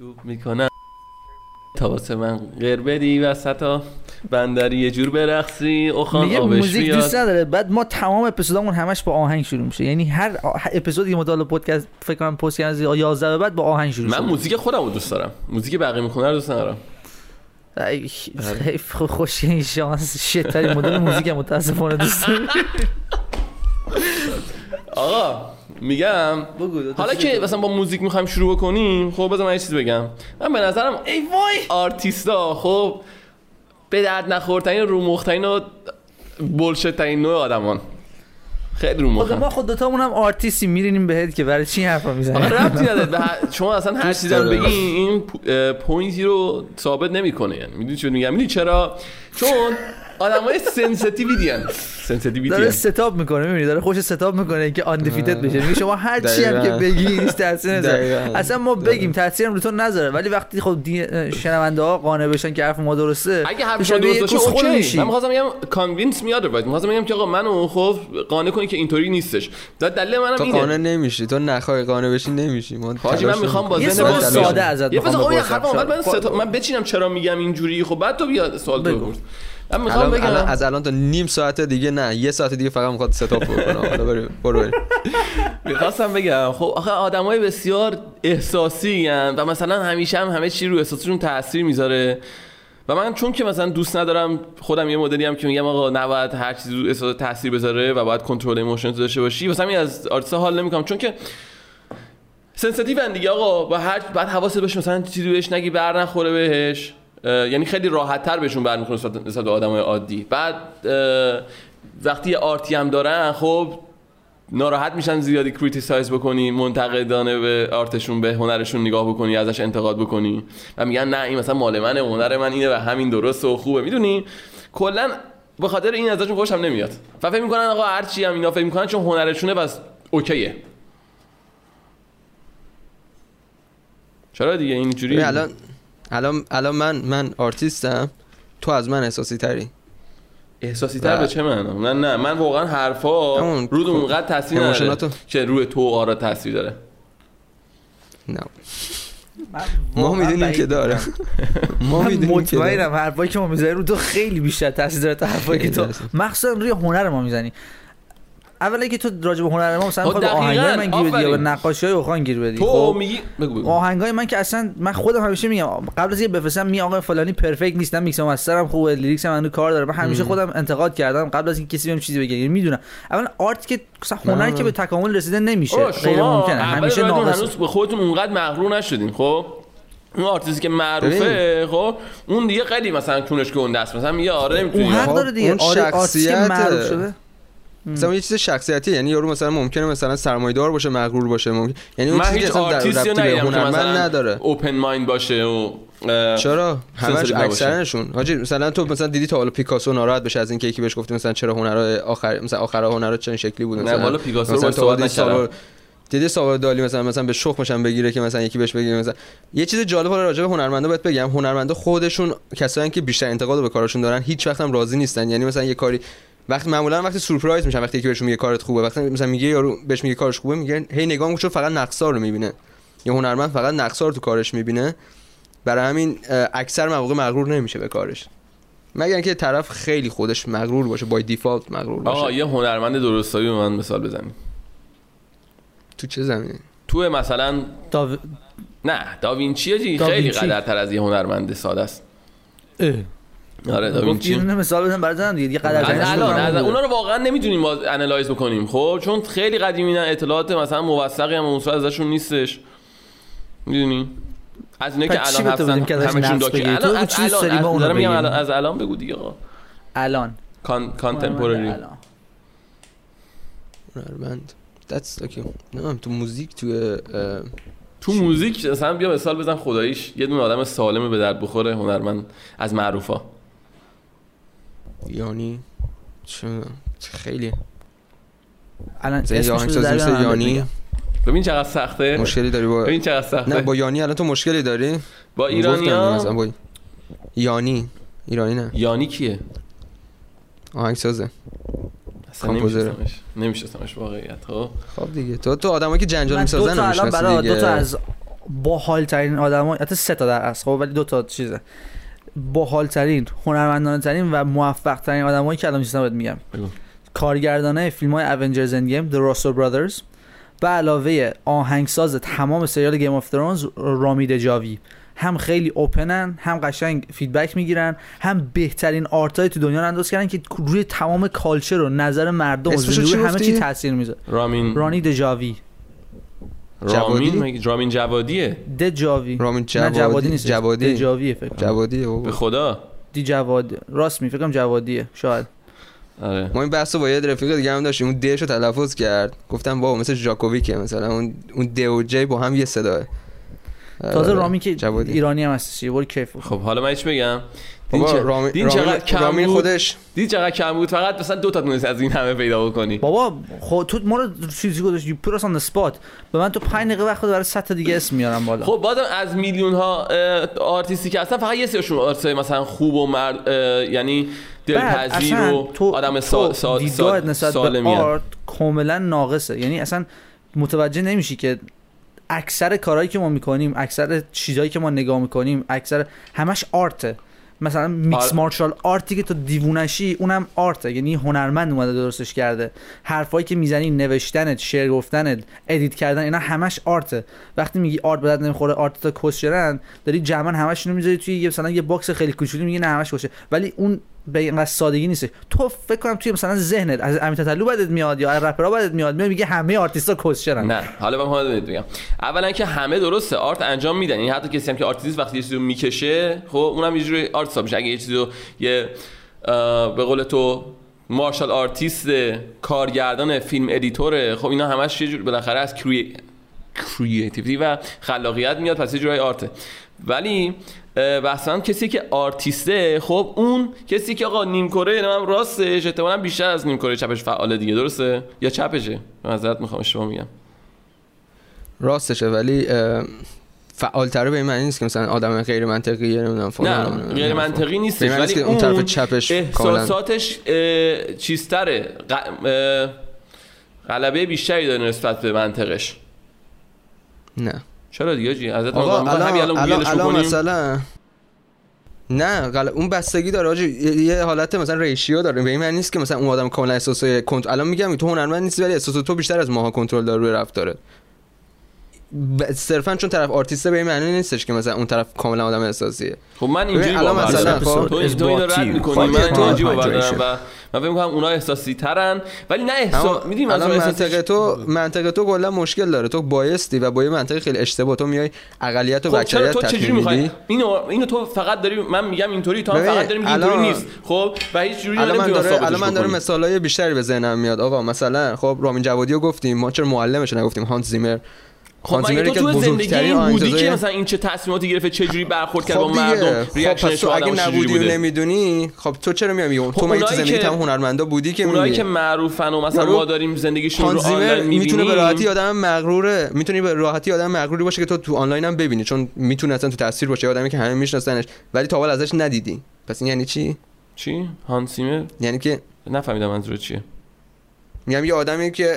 چوب می‌کنم. تا واسه من غیر بدی وسطا بندری یه جور برقصی. اخان میگه آبش موزیک بیاد دوست نداره. بعد ما تمام اپیزودامون همش با آهنگ شروع میشه. یعنی هر اپیزودی ما تا حالا پادکست فکر کنم پست کردن از 11 به بعد با آهنگ شروع من موزیک خودم رو دوست دارم. موزیک بقیه می‌خونه رو دوست ندارم. خو- خوش این شانس. شتری مدل موزیک متاسفانه دوست دارم. آقا میگم. حالا که. مثلا با موزیک می‌خوایم شروع بکنیم خب بذار من یه چیز بگم. من به نظرم ای وای! آرتیستا خب به درد نخورترین رو مخترین و bullshit ترین نوع آدمان. خیلی رو خب مخم ما خود دوتامون هم آرتیستی میرینیم بهت که برای چی حرفا می‌زنی؟ ربطی نداره. به هر- شما اصلا هر چیزی هم داره. بگی این point ی رو ثابت نمی‌کنه. یعنی می‌دونی چی میگم؟ می‌دونی چرا؟ چون آدمای sensitive ی ان سنسیتیویتی داره. ستاپ می‌کنه می‌بینی داره خوش ستاپ می‌کنه که آن بشه میگه شما هر چی هم که. بگی نیست تاثیر نذاره دقیقاً. اصلا ما بگیم تاثیر هم رو تو نذاره ولی وقتی خب دی- شنونده ها قانع بشن که حرف ما درسته اگه حرف تو شما شبیه درست باشه اوکی میشی. من می‌خواستم بگم کانوینس می otherwise می‌خواستم بگم که آقا منو خب قانع کنی که اینطوری نیستش داد دلیل منم تو اینه قانع نمیشی تو نخوای قانع بشی نمیشی ما حاجی من می‌خوام با ذهن باز ساده. ازت یه می‌خوام بپرسم. حرف اول من. من بچینم چرا میگم اینجوری خب بعد تو بیا سوال تو. بپرس الان الان بگم. از الان تا نیم ساعت دیگه نه یه ساعت دیگه فقط می‌خواد set up بکنه. حالا بریم برو بریم. می‌خواستم بگم خب آخه آدمای بسیار احساسی هن و مثلا همیشه هم همه چی رو احساسشون تاثیر می‌ذاره. و من چون که مثلا دوست ندارم خودم یه مدلی هم که میگم آقا نباید هر چیزی رو احساس تاثیر بذاره و باید کنترل emotion داشته باشی. واسه همین از آرتیستا حال نمی‌کنم. چون که sensitive دیگه آقا با هر بعد حواست باشه مثلا چیزی بهش نگی بر نخوره بهش. یعنی خیلی راحت تر بهشون برمیخوره نسبت به آدمای عادی. بعد وقتی art ی هم دارن خب ناراحت میشن زیادی criticize بکنی منتقدانه به art شون به هنرشون نگاه بکنی ازش انتقاد بکنی. و میگن نه این مثلا مال منه هنر من اینه و همین درسته و خوبه. می‌دونی؟ کلا به خاطر این ازشون خوشم نمیاد. و فکر می‌کنن آقا هر چی هم اینا فکر می‌کنن چون هنرشونه بس اوکیه. چرا دیگه؟ اینجوری؟ الان الان الان من من آرتیستم تو از من احساسی تری احساسی تر به چه معنا؟ نه نه من واقعا حرفا همون رو خب، اونقدر تاثیر نداره. که روی تو آرا تاثیر داره. نه. من ما می‌دونیم که داره. ما می‌دونیم. مطمئنم حرفایی که ما می‌زنیم رو تو خیلی بیشتر تاثیر داره تا حرفایی که تو. مخصوصا روی هنر ما می‌زنی. اولا که تو راجع به هنر ما مثلا خب می‌خوای آهنگای من گیر بدی یا به آفرین. نقاشی های اوخان گیر بدی تو خب؟ میگی بگو بگو. آهنگای من که اصلا من خودم همیشه میگم قبل از اینکه بفرستم میگم آقا فلانی perfect نیست نه میکس و master م خوبه lyrics هم کار داره. من همیشه خودم انتقاد کردم قبل از اینکه کسی بهم چیزی بگه یعنی می‌دونم. اولا art که مثلا هنر نه. که به تکامل رسیده نمیشه غیر شما ممکنه اول همیشه هنوز به خودتون اونقدر مغرور نشدین خب؟ اون آرتیستی که معروفه خب؟ اون دیگه خیلی مثلا کونش گنده است مثلا میگه آره نمی‌تونی. اون حق خب، داره دیگه. اون آره. معروف شده. مثلا یه چیز شخصیتی یعنی یارو مثلا ممکنه مثلا سرمایه‌دار باشه مغرور باشه ممکن یعنی اون چیزی اصلا در- که هنرمند نداره. open مایند باشه و چرا؟ همش. اکثرشون. حاجی مثلا تو مثلا دیدی تا حالا پیکاسو ناراحت بشه از اینکه یکی بهش گفتی مثلا چرا هنرهای آخر مثلا آخر هنرها چنین شکلی بود نه مثلا والا پیکاسو رو مثلا تو صحبت دیدی نکردم. سالار- دیدی ساوار دالی مثلا مثلا به شخمش هم بگیره که مثلا یکی بهش بگه مثلا یه چیز جالب حالا راجع به هنرمندا باید بگم. هنرمندا خودشون کسایی که بیشتر انتقاد به کارشون دارن هیچ وقت هم راضی نیستن. یعنی مثلا یه کاری وقتی معمولا وقتی سورپرایز میشن وقتی یکی بهشون میگه کارت خوبه وقتی مثلا میگه یارو بهش میگه کارش خوبه میگه هی نگاه می‌کنه چون فقط نقصا رو می‌بینه. یه هنرمند فقط نقصا رو تو کارش می‌بینه. برای همین اکثر مواقع مغرور نمیشه به کارش. مگر اینکه طرف خیلی خودش مغرور باشه با دیفالت مغرور باشه. آقا یه هنرمند درستایی به من مثال بزنیم. تو چه زمینه؟ تو مثلا داو... نه داوینچی. خیلی. قدرتر از یه هنرمند ساده است. اه. آره گفت یه داوینچی دونه مثال بزن برای دیگه یه قدر الان. اونا رو واقعا نمی‌تونیم باز انالایز بکنیم. خب چون خیلی قدیمی نه اطلاعات مثلا موثقی هم اون ازشون نیستش. می‌دونی؟ از اینه که الان هستن همشون داکی الان از الان دارم میگم. الان از الان بگو دیگه. آقا الان. کان کانتمپوری الان. هنرمند. That's okay. نه تو موزیک تو تو موزیک مثلا بیا مثال بزن خداییش. یه دونه آدم سالمه به درد بخوره هنرمند از معروفا. یانی چه. خیلی. الان اسمش آهنگساز بگم. ببین چقدر سخته. مشکلی داری با ببین چقدر سخته. نه با یانی الان تو مشکلی داری؟ با ایرانیا؟ با یانی ایرانی نه. یانی کیه؟ آهنگسازه اصلا. نمیشناسمش. نمیشناسمش واقعیت خب؟ خب دیگه. تو تو آدمایی که جنجال می‌سازن تا الان برای دیگه دو تا از باحال ترین آدما حتی سه تا در اصل خب ولی دو تا چیزه. باحال ترین هنرمندانه ترین و موفق ترین آدمایی که الان چیزا بهت میگم. کارگردانه فیلم های Avengers اند The Russo Brothers. به علاوه آهنگساز تمام سریال Game of Thrones رامین دجاوی هم خیلی open ان هم قشنگ feedback می‌گیرن هم بهترین art ای تو دنیا رو انداز کردن که روی تمام culture و نظر مردم و همه؟ چی تاثیر می‌ذاره. رامین. رامین دجاوی رامین جوادی؟ مگه- رامین جوادیه؟ دجاوی رامین نه جوادی نیست جوادی. دجاویه فکر کنم. جوادی به. خدا؟ دی جواد راست می فکرم جوادیه شاید. آره. ما این بحث رو با یه رفیق دیگه هم داشتیم. اون دش رو تلفظ کرد. گفتم بابا مثل جاکوویکه مثلا. اون اون د و جی با هم یه صداه. تازه رامی که جوادی. ایرانی هم هستش. برو کیف. خب حالا من چی بگم. دین بابا چه- رامین دین چقدر رامین, کم رامین بود؟ خودش دید چقدر کم بود؟ فقط مثلا دو تا تونست از این همه پیدا بکنی. بابا خب تو ما رو چیزی گذاشتی. پور آن اسپات به من تو 5 دقیقه وقت برای 100 تا دیگه اسم میارم بالا. خب بازم از میلیون ها آرتیستی که هستن فقط یه سریشون آرتیست مثلا خوب و مرد یعنی بعد دلپذیر اصلا و تو آدم سا تو سا دیدگاهت سا نسبت سالمی به. آرت کاملا ناقصه. یعنی اصلا متوجه نمیشی که اکثر کارهایی که ما می‌کنیم اکثر چیزهایی که ما نگاه می‌کنیم اکثر همش art ه. مثلا mix art ه. martial art ی که تو دیوونشی اونم art ه. یعنی هنرمند اومده درستش کرده. حرفایی که می‌زنی نوشتنت شعر گفتنت edit کردن اینا همش art ه. وقتی میگی art بدت نمی‌خوره art تا کسشرن داری جمعا همشونو می‌ذاری توی یه مثلا یه box خیلی کوچولو میگی نه همش کشه ولی اون به اینقدر سادگی نیست تو فکر کنم توی مثلا ذهنت از امیر تتلو بدت میاد یا از رپرها بدت میاد میاد میگه همه آرتیستا کسشرن نه حالا من حالا بگم اولا که همه درسته art انجام میدن. یعنی حتی کسی هم که آرتیست وقتی یه چیزی می‌کشه خب اونم یه جوری art میشه اگه یه چیزی رو یه به قول تو martial artist کارگردان فیلم editor ه خب اینا همش یه جور بالاخره از crea... creativity و خلاقیت میاد. پس یه جورای art ه. ولی مثلا کسی که آرتیسته خب اون کسی که آقا نیم کره هم راستش احتمالاً بیشتر از نیم کره چپش فعاله دیگه درسته؟ یا چپشه؟ معذرت می‌خوام اشتباه میگم. راستشه ولی فعالتره به این معنی نیست که مثلا آدم غیر منطقیه نمی‌دونم نه. غیر منطقی ولی نیست که اون اون طرف چپش احساساتش چیزتره. اه، غلبه بیشتری داره نسبت به منطقش. نه. چرا دیگه جی؟ ازت الان الان الان, مثلا نه غل... اون بستگی داره آجی. یه حالت مثلا ریشیو داره. به این معنی نیست که مثلا اون آدم کاملا احساس کنت الان میگم تو هنرمند نیستی ولی احساس تو بیشتر از ماها کنترل داره روی رفتاره. صرفا چون طرف آرتیسته به این معنی نیستش که مثلا اون طرف کاملا آدم احساسیه خب من اینجوری باور مثلا دارم. خب، تو این- تو اینو رد می‌کنی من hydration. دارم و من فکر می‌کنم اونا احساسی ترن ولی نه احساس می‌دونی الان مثلا منطقه تو منطقه تو کلا مشکل داره. تو بایستی و با یه منطق خیلی اشتباه تو میای اقلیت و خب چرا اکثریت تو چجوری می‌خوای اینو اینو تو فقط داری من میگم اینطوری تو هم فقط داری میگی اینطوری نیست. خب و هیچ جوری الان الان من بکنی. مثالای بیشتری به ذهنم میاد. آقا مثلا خب رامین جوادی رو گفتیم ما چرا معلمش نگفتیم؟ هانس زیمر. خب مگه تو تو زندگی این بودی که مثلا این چه تصمیماتی گرفته چه جوری برخورد کرد با خب دیگه. مردم خب پس تو با اگه نبودی و نمی‌دونی خب تو چرا میای میگی تو ما این اونایی زندگی تمام هنرمندا بودی که اونایی که معروفن و مثلا ما داریم زندگیشون رو آنلاین می‌تونه به راحتی می‌بینیم آدم مغروره. می‌تونی به راحتی آدم مغروری باشه که تو تو آنلاین هم ببینی چون می‌تونه اصلا تو تاثیر باشه آدمی که همه میشناسنش ولی تا حالا ازش ندیدی. پس این یعنی چی؟ چی؟ هانسیمر؟ یعنی که نفهمیدم منظور چیه. میگم یه آدمی که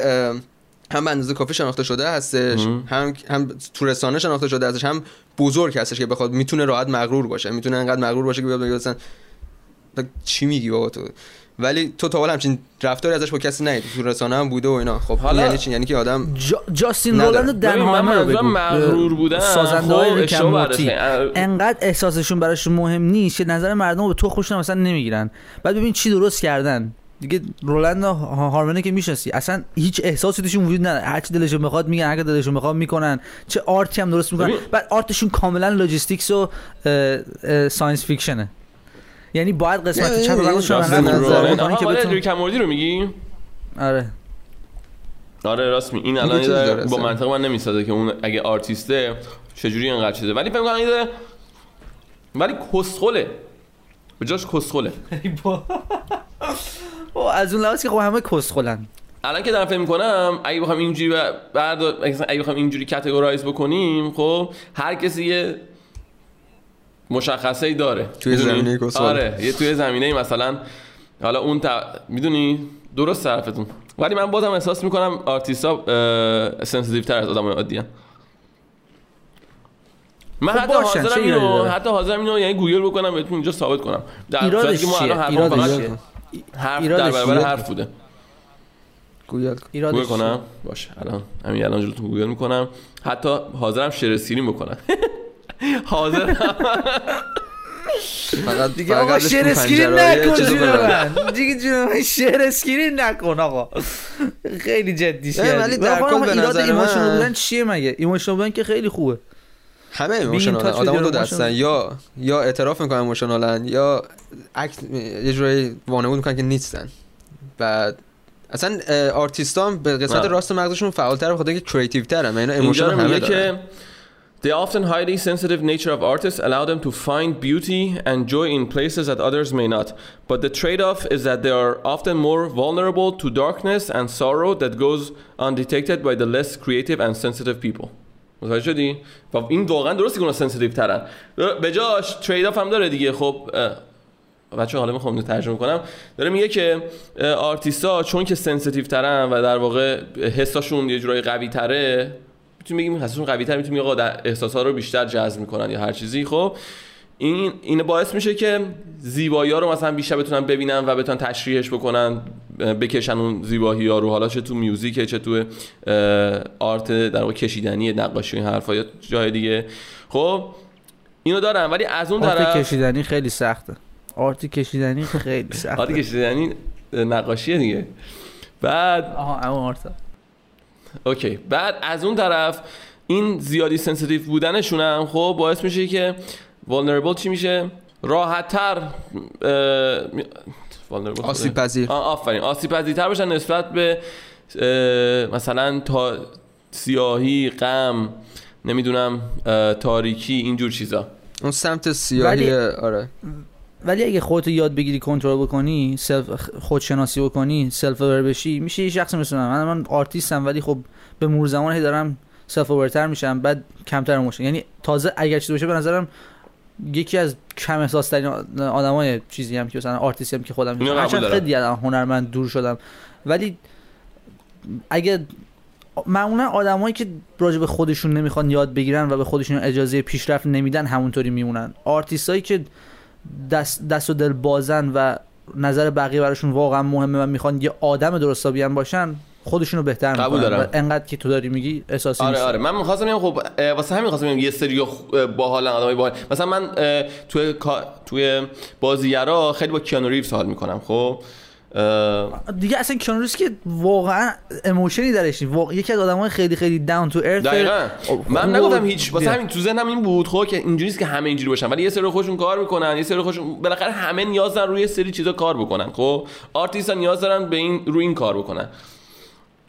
هم به اندازه کافی شناخته شده هستش مم. هم هم تو رسانه شناخته شده هستش هم بزرگ هستش که بخواد می‌تونه راحت مغرور باشه می‌تونه انقدر مغرور باشه که بیاد بگه مثلا چی میگی بابا تو ولی تو تا حالا همچین رفتاری ازش با کسی ندید تو رسانه هم بوده و اینا خب حالا- یعنی چی یعنی که آدم جا... جاستین. رولند و دن ببین، من هارمر رو منظورم بگو مغرور بودن سازنده خب های ریک اشتباه اند مورتی. بررسی. انقدر احساسشون براشون مهم نیست که نظر مردم رو به تو خوشون مثلا نمی‌گیرن بعد ببین چی درست کردن دیگه رولند هارمنه که می‌شناسی اصلا هیچ احساسی توشون وجود نداره. هر چی دلشون می‌خواد میگن هر که دلشون می‌خواد می‌کنن. چه art ی هم درست می‌کنن. بعد art شون کاملا logistics و science fiction ه. یعنی باید قسمت رو جاستین انقدر که آره Rick and Morty رو میگی؟ آره. آره راست می این الان با. منطق من نمی‌سازه که اون اگه آرتیسته چجوری اینقدر چیزه. ولی فکر کنم ولی کسخله. به جاش کسخله. او از اون لحاظ که خب همه کسخلن الان که دارم فکر می‌کنم اگه بخوام اینجوری ب- بردار اگه بخوام اینجوری categorize بکنیم خب هر کسی یه مشخصه ای داره توی می‌دونی؟ زمینه کسخل. آره یه توی زمینه مثلا حالا اون تا... می‌دونی درست طرفتون ولی من بازم احساس می‌کنم آرتیستا sensitive تر از آدم عادی من خب حتی حاضرم اینو؟ حتی حاضرم اینو یعنی گوگل بکنم بهتون اینجا ثابت کنم در ایرادش صورتی که ما چیه؟ الان ایرادش فقط چیه؟ حرف در برابر؟ حرف بوده. گوگل. ایرادش گوگل؟ کنم؟ باشه الان همین الان جلوتون گوگل می‌کنم. حتی حاضرم share screen بکنم. حاضرم. فقط دیگه آقا share screen نکن جون. من. دیگه جون من share screen نکن آقا. خیلی جدی نه، ولی در کل به نظر emotional من- بودن چیه مگه؟ emotional بودن که خیلی خوبه. همه with آدم دو. دستن یا یا اعتراف می‌کنن emotional ن یا act یه جوری وانمود می‌کنن که نیستن بعد اصلا آرتیستان به قسمت. راست مغزشون فعالتر به خاطر اینکه creative ترن اینا اینجا ایموشن همه دارن که The often highly sensitive nature of artists allow them to find beauty and joy in places that others may not. But the trade-off is that they are often more vulnerable to darkness and sorrow that goes undetected by the less creative and sensitive people. متوجه شدی؟ و این واقعا درسته که اونا sensitive ترن. به جاش trade-off هم داره دیگه خب بچه حالا می‌خوام ترجمه کنم داره میگه که آرتیستا چون که sensitive ترن و در واقع حساشون یه جورایی قوی تره می‌تونیم بگیم حسشون قوی تر می‌تونیم در احساسا رو بیشتر جذب می‌کنن یا هر چیزی خب این این باعث میشه که زیبایی ها رو مثلا بیشتر بتونن ببینن و بتونن تشریحش بکنن بکشن اون زیبایی ها رو. حالا چه تو music چه تو art در واقع کشیدنی نقاشی این حرفا یا جای دیگه. خب اینو دارن ولی از اون art طرف کشیدنی خیلی سخته. art کشیدنی خیلی سخته. آرت کشیدنی نقاشیه دیگه. بعد آها اون art okay. بعد از اون طرف این زیادی sensitive بودنشون هم خب باعث میشه که vulnerable چی میشه؟ راحت تر آسیب پذیر آفرین. آسیب پذیرتر باشن نسبت به مثلا تا سیاهی غم نمی‌دونم تاریکی اینجور چیزا. اون سمت سیاهی ولی- آره. ولی اگه خودتو یاد بگیری کنترل بکنی self خودشناسی بکنی self-aware بشی میشه یه شخص مثل من. من, من آرتیستم ولی خب به مرور زمان هی دارم self-aware تر میشم بعد کمتر emotion. یعنی تازه اگر چیزی باشه به نظرم یکی از کم احساس ترین آدمای چیزی هم که مثلا آرتیستی هم که خودم هرچند. خیلی هنرمند دور شدم. ولی اگه معمولا آدمایی که راجع به خودشون نمی‌خوان یاد بگیرن و به خودشون اجازه پیشرفت نمیدن همونطوری میمونن. آرتیستایی که دست, دست و دل بازن و نظر بقیه براشون واقعا مهمه و می‌خوان یه آدم هم باشن خودشون رو بهتر قبول می‌کنن دارم. انقدر که تو داری میگی احساسی آره آره. من می‌خواستم بگم خب واسه همین خواستم بگم یه سری باحال آدمای باحال. مثلا من توی توی بازیگرا خیلی با کیانو ریوز حال می‌کنم خب؟ دیگه اصلا کیانو ریوز که واقعا emotion ی درش نیست. واقعا یکی از آدمای خیلی خیلی down to earth دقیقا. من خوب نگفتم و- هیچ واسه همین تو ذهنم این بود خب که اینجوری نیست که همه اینجوری باشن. ولی یه سری خودشون کار می‌کنن یه سری خودشون بالاخره همه نیاز دارن روی سری چیزا کار بکنن خب؟ آرتیست نیاز دارن به این روی این کار بکنن.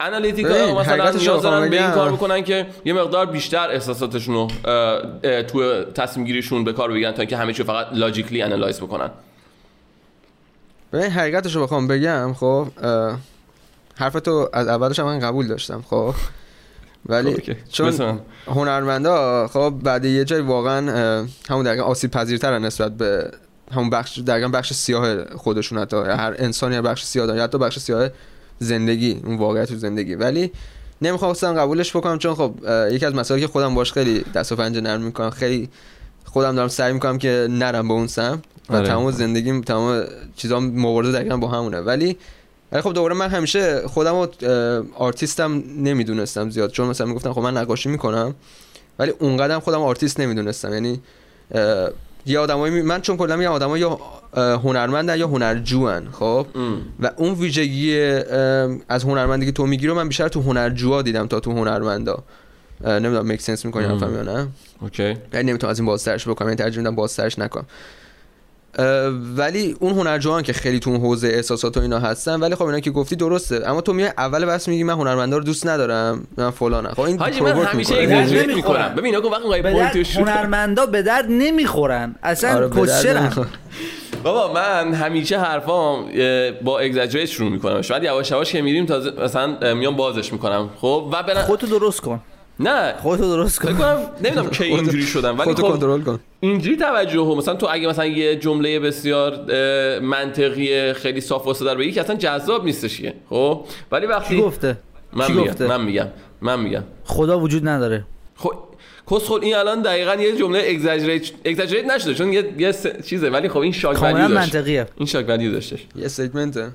انالیتیکا مثلا نیاز دارن به این. کار بکنن که یه مقدار بیشتر احساساتشون رو تو تصمیم گیریشون به کار بگیرن تا اینکه همه چی رو فقط لاجیکلی انالایز بکنن ببین حقیقتش رو بخوام بگم خب اه، حرفتو از اولش هم من قبول داشتم خب ولی خب،. چون. هنرمندا خب بعد یه جای واقعا همون دقیقا آسیب پذیرترن نسبت به همون بخش دقیقا بخش سیاه خودشون حتی هر انسانی بخش سیاه داره حتی بخش سیاه زندگی اون واقعیت تو زندگی. ولی نمی‌خواستم قبولش بکنم چون خب یکی از مسائلی که خودم باش خیلی دست و پنجه نرم می‌کنم خیلی خودم دارم سعی می‌کنم که نرم به اون سمت و آره. تمام زندگیم تمام چیزام مبارزه دقیقا با همونه. ولی ولی خب دوباره من همیشه خودم رو آرتیستم نمی‌دونستم زیاد. چون مثلا می‌گفتم خب من نقاشی می‌کنم ولی اونقدرم خودم آرتیست نمی‌دونستم. یعنی یه آدمایی می- من چون کلا میگم آدمایی یا هنرمندن یا هنرجوان خب؟ ام. و اون ویژگی از هنرمندی که تو میگی رو من بیشتر تو هنرجوها دیدم تا تو هنرمندا. نمی‌دونم make sense می‌کنی. حرفم یا نه؟ اوکی. یعنی نمی‌تونم از این بازترش بکنم یعنی ترجیح میدم بازترش نکنم. ولی اون هنرجوان که خیلی تو اون حوزه احساسات و اینا هستن ولی خب اینا که گفتی درسته. اما تو میای اول بحث میگی من هنرمندا رو دوست ندارم من فلانه خب این حاجی من همیشه می‌کنه. exaggerate. می‌کنم ببین نکن وقتی point ش هنرمندا به درد نمی‌خورن. اصلا آره،. بابا من همیشه حرفام با اگزاجریت شروع می‌کنم شاید یواش یواش که میریم تازه مثلا میام بازش می‌کنم. خب و برن... خودتو درست کن. نه. خودتو درست کن. کنم نمی‌دونم کی اینجوری شدم ولی خودتو خب کنترل کن. اینجوری توجه و مثلا تو اگه مثلا یه جمله بسیار منطقی خیلی صاف واسه در بگی که اصلا جذاب نیستش خب؟ ولی وقتی گفته؟ من میگم گفته؟ من میگم من میگم. خدا وجود نداره. خب کسخل این الان دقیقا یه جمله اگزاجریت اگزاجریت نشده چون یه, یه س- چیزه ولی خب این شاک ولیو داشت منطقیه. این شاک ولیو داشتش یه سگمنته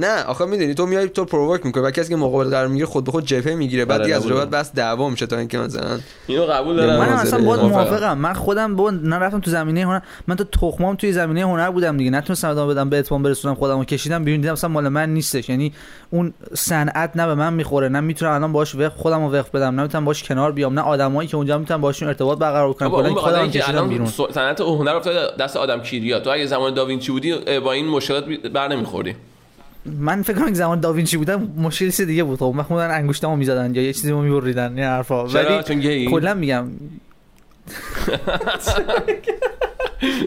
نه آخه می‌دونی تو میای تو پرووک می‌کنی و کسی که مقابل قرار می‌گیره خود به خود جبهه می‌گیره بعد دیگه از نبودم. بعد بس دعوا میشه تا اینکه مثلا اینو قبول دارم. من اصلا باید موافقم. من خودم با نرفتم تو زمینه هنر من تو تخمام توی زمینه هنر بودم دیگه. نتونستم ادامه بدم به اتمام برسونم خودمو کشیدم بیرون دیدم مثلا مال من نیستش. یعنی اون صنعت نه به من می‌خوره نه می‌تونم الان باش وقف خودمو وقف بدم نه می‌تونم باش کنار بیام نه آدمایی که اونجا می‌تونم باشون ارتباط برقرار کنم کلا خودم کشیدم بیرون. صنعت هنر افتاده دست آدم کیریا. تو اگه زمان داوینچی بودی با این مشکلات بر نمی‌خوری من فکر کنم زمان داوینچی بودم مشکل چیز دیگه بود. خب من خودم انگشتامو می‌زدن یا یه چیزی رو میبریدن این حرفا. ولی کلا میگم.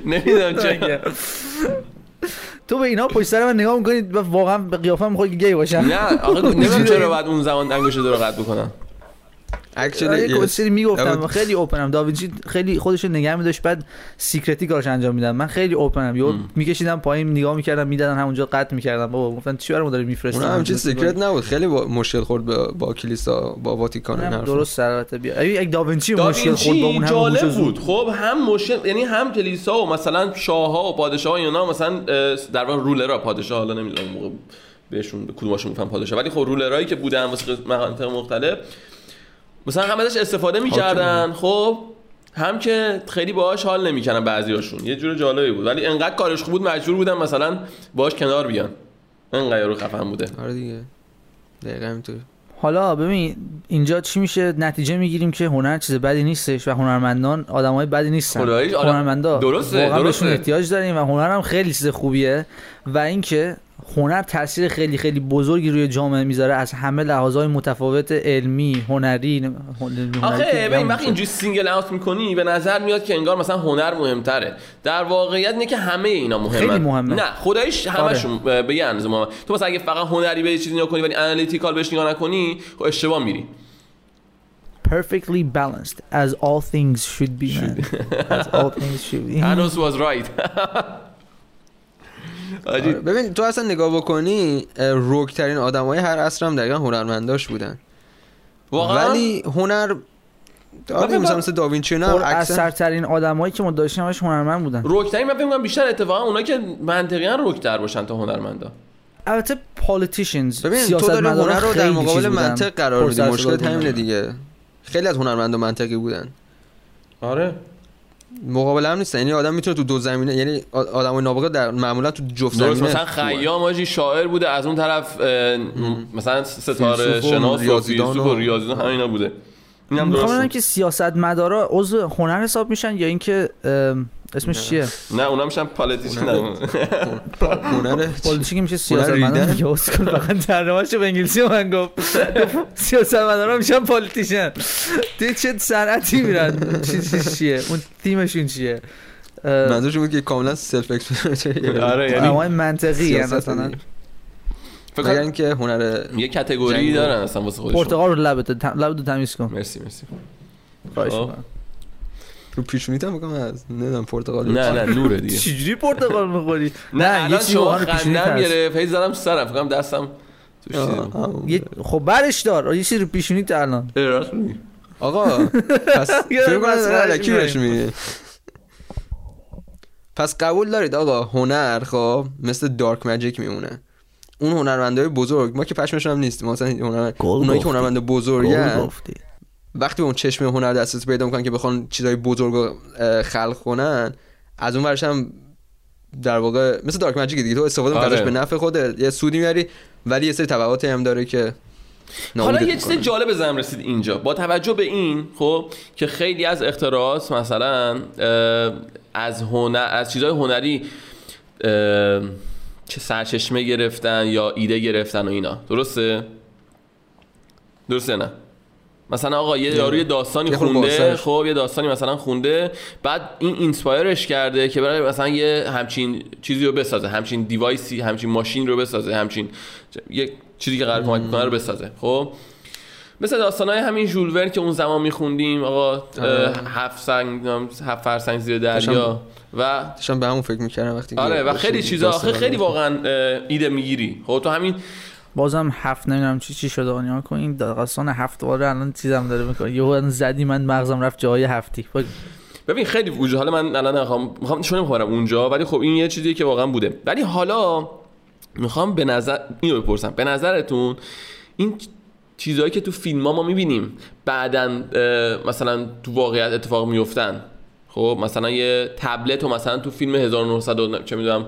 نمی‌دونم چه تو به اینا پشت سر من نگاه می‌کنی و واقعا به قیافم می‌خواد گی باشم. نه آخه نمی‌دونم چرا بعد اون زمان انگشت رو قطع بکنم. اکچولی یه کوسری می‌گفتم. خیلی اوپنم داوینچی خیلی خودش رو نگه میداشت. بعد سیکرتی کارش انجام میدم من خیلی اوپنم یهو ام. میکشیدم پایین نگاه می‌کردم می‌دادن همونجا قطع می‌کردم. بابا گفتن چی برام داره میفرستن اون همچین سیکرت نبود. خیلی با مشکل خورد با, با کلیسا با واتیکان حرفا. درست سرات بیا. اگه داوینچی مشکل خورد با اون هم جالب. بود. خب هم مشکل یعنی هم کلیسا و مثلا شاهها و پادشاه اینا مثلا در واقع رولرها پادشاه حالا نمی‌دونم موقع بهشون به کدومشون میفهم پادشاه. ولی خب رولرایی که بودن واسه مناطق مختلف مثلا هم ازش استفاده می‌کردن. خب هم که خیلی باهاش حال نمی‌کردن بعضیاشون. یه جور جالبی بود. ولی انقدر کارش خوب بود مجبور بودن مثلا باهاش کنار بیان. انقدر رو خفن بوده. آره دیگه. دقیقا همینطور حالا ببین اینجا چی میشه؟ نتیجه می‌گیریم که هنر چیز بدی نیستش و هنرمندان آدمای بدی نیستن. هنرمندا درسته، واقعا درسته. بهشون احتیاج داریم و هنر هم خیلی چیز خوبیه. و اینکه هنر تاثیر خیلی خیلی بزرگی روی جامعه می‌ذاره. از همه لحاظهای متفاوت علمی هنری هنری آخه ببین وقتی اینجوری single out می‌کنی به نظر میاد که انگار مثلا هنر مهمتره. در واقعیت اینه که همه اینا مهمه خیلی مهمه. نه خدایش همشون به یه اندازه مهمه تو مثلا اگه فقط هنری به چیزی نگاه کنی ولی analytical بهش نگاه نکنی خب اشتباه میری. Perfectly balanced as all things should be man. As all things should be. Thanos was right. آره. ببین تو اصلا نگاه بکنی روک ترین آدم های هر عصر هم دقیقا هنرمنداش بودن. واقعا؟ ولی هنر آره مثلا مثل داوینچی نه اثرترین آدمایی که ما داشتیم همش هنرمند بودن. روکتری من فکر می‌کنم بیشتر اتفاقا اونایی که منطقیاً روکتر باشن تا هنرمندا. البته politicians ببین تو داری سیاستمدارا هنر رو در مقابل. منطق قرار میدی همینه بودن. دیگه. خیلی از هنرمندا منطقی بودن. آره. مقابل هم نیستن. یعنی آدم می‌تونه تو دو زمینه یعنی آدمای نابغه در معمولا تو جفت درست زمینه مثلا خیام آجی شاعر بوده از اون طرف مثلا ستاره شناس و ریاضیدان فیلسوف و ریاضیدان همینا بوده. اینم می‌خوام که سیاستمدارا عضو هنر حساب میشن یا اینکه اسمش چیه؟ نه اونا میشن پالیتیشن هنر politic ی میشه سیاستمدار؟ دیگه اسکول فقط ترجمه‌شو به انگلیسی من گفت. سیاستمدارا میشن politician تو چه صنعتی میرن؟ چی چی چیه؟ اون تیمشون چیه؟ منظورش بود که کاملا self-explanatory آره یعنی آدمای منطقی یعنی مثلا. فکر کنم اینکه هنر یه category دارن اصلا واسه خودشون. پرتقال رو لبت لبتو تمیز کن. مرسی مرسی. خواهش خب. می‌کنم. رو پیشونیت هم بگم از نمی‌دونم پرتغالی نه نه نوره دیگه. چجوری پرتقال می‌خوری؟ نه یه الان چیزی رو پیشونیت. گرفت. هی زدم سرم فکرم دستم خب برش دار. یه چیزی رو پیشونیت الان. آقا پس فکر کنم میگه پس قبول دارید آقا هنر خب مثل دارک ماجیک میمونه. اون هنرمندای بزرگ ما که پشمشون هم نیستیم مثلا هنر گل اونایی که. هنرمند بزرگن. وقتی به اون چشم هنر دسترسی پیدا می‌کنن که بخوان چیزای بزرگ رو خلق کنن از اون ورش هم در واقع مثل دارک ماجیک دیگه تو استفاده آره. به نفع خودت. یه سودی میاری ولی یه سری تبعاتی هم داره که حالا یه چیز. جالب بزنم رسید اینجا. با توجه به این خب که خیلی از اختراعات مثلا از هنر از چیزهای هنری چه سرچشمه گرفتن یا ایده گرفتن و اینا. درسته؟ درسته نه؟ مثلا آقا یه یارو داستانی یه خونده. خب یه داستانی مثلا خونده بعد این اینسپایرش کرده که برای مثلا یه همچین چیزی رو بسازه همچین دیوایسی همچین ماشین رو بسازه همچین یه چیزی که قرار کمک کنه رو بسازه خب مثل داستانای همین ژول ورن که اون زمان میخوندیم آقا آره. هفت سنگ هفت فرسنگ زیر دریا و داشتم به همون فکر می‌کردم وقتی آره و خیلی چیزا آخه خیلی واقعا ایده می‌گیری خب تو همین بازم هفت نمی‌دونم چی چی شده نیا کن این داستان هفت دوباره الان چیزم داره می‌کنه. یهو زدی من مغزم رفت جای هفتی. ببین خیلی وجود حالا من الان نخوام می‌خوام چون نمی‌خوام اونجا ولی خب این یه چیزیه که واقعا بوده. ولی حالا می‌خوام به نظر اینو بپرسم. به نظرتون این چیزهایی که تو فیلم ها ما می‌بینیم بعدا مثلا تو واقعیت اتفاق میفتن خب مثلا یه تبلت و مثلا تو فیلم 1900 و چه می‌دونم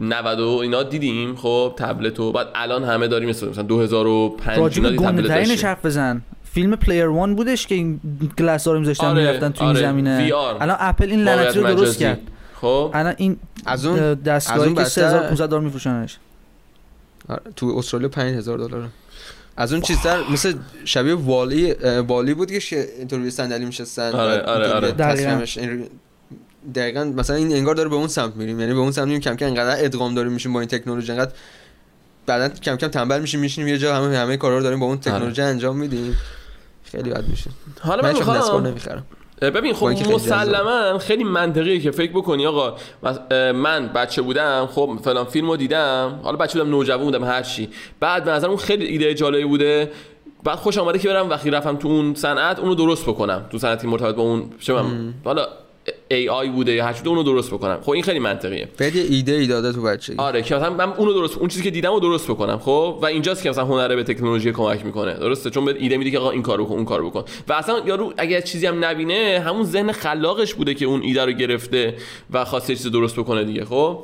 90 و اینا دیدیم خب تبلت و بعد الان همه داریم مثلا 2005 راجب اینا تبلت. حرف بزن فیلم Player One بودش که این glass ها رو میذاشتن آره، می‌رفتن تو آره، این زمینه VR. الان اپل این لعنتی رو درست. کرد خب الان این از اون دستگاهی که بدتر- 3500 دلار میفروشنش آره، تو استرالیا 5000 دلار از اون چیزتر مثل شبیه والی والی بود که اینطوری صندلی میشستن آره، آره، آره. دقیقا مثلا این انگار داره به اون سمت میریم. یعنی به اون سمت میریم کم کم انقدر ادغام داریم میشیم با این تکنولوژی انقدر بعدا کم کم تنبل میشیم میشینیم یه جا همه همه کارا رو داریم با اون تکنولوژی انجام میدیم. خیلی بد میشه. حالا من می‌خوام نمی‌خرم. ببین خب مسلما خیلی منطقیه که فکر بکنی آقا من بچه بودم خب فلان فیلمو دیدم حالا بچه بودم نوجوان بودم هر چی. بعد به نظرم اون خیلی ایده جالبی بوده. بعد خوش آمده که برم وقتی رفتم تو اون صنعت اونو درست بکنم تو صنعتی مرتبط با اون چه حالا ای آی بوده یا هر چی بوده اونو درست بکنم. خب این خیلی منطقیه. بعد ایده ای داده تو بچگی آره که مثلا من اونو درست اون چیزی که دیدم رو درست بکنم خب؟ و اینجاست که مثلا هنره به تکنولوژی کمک می‌کنه. درسته؟ چون به ایده میده که آقا این کارو بکن اون کارو بکن. و اصلا یارو اگه چیزی هم نبینه همون ذهن خلاقش بوده که اون ایده رو گرفته و خواسته چیز درست بکنه دیگه خب.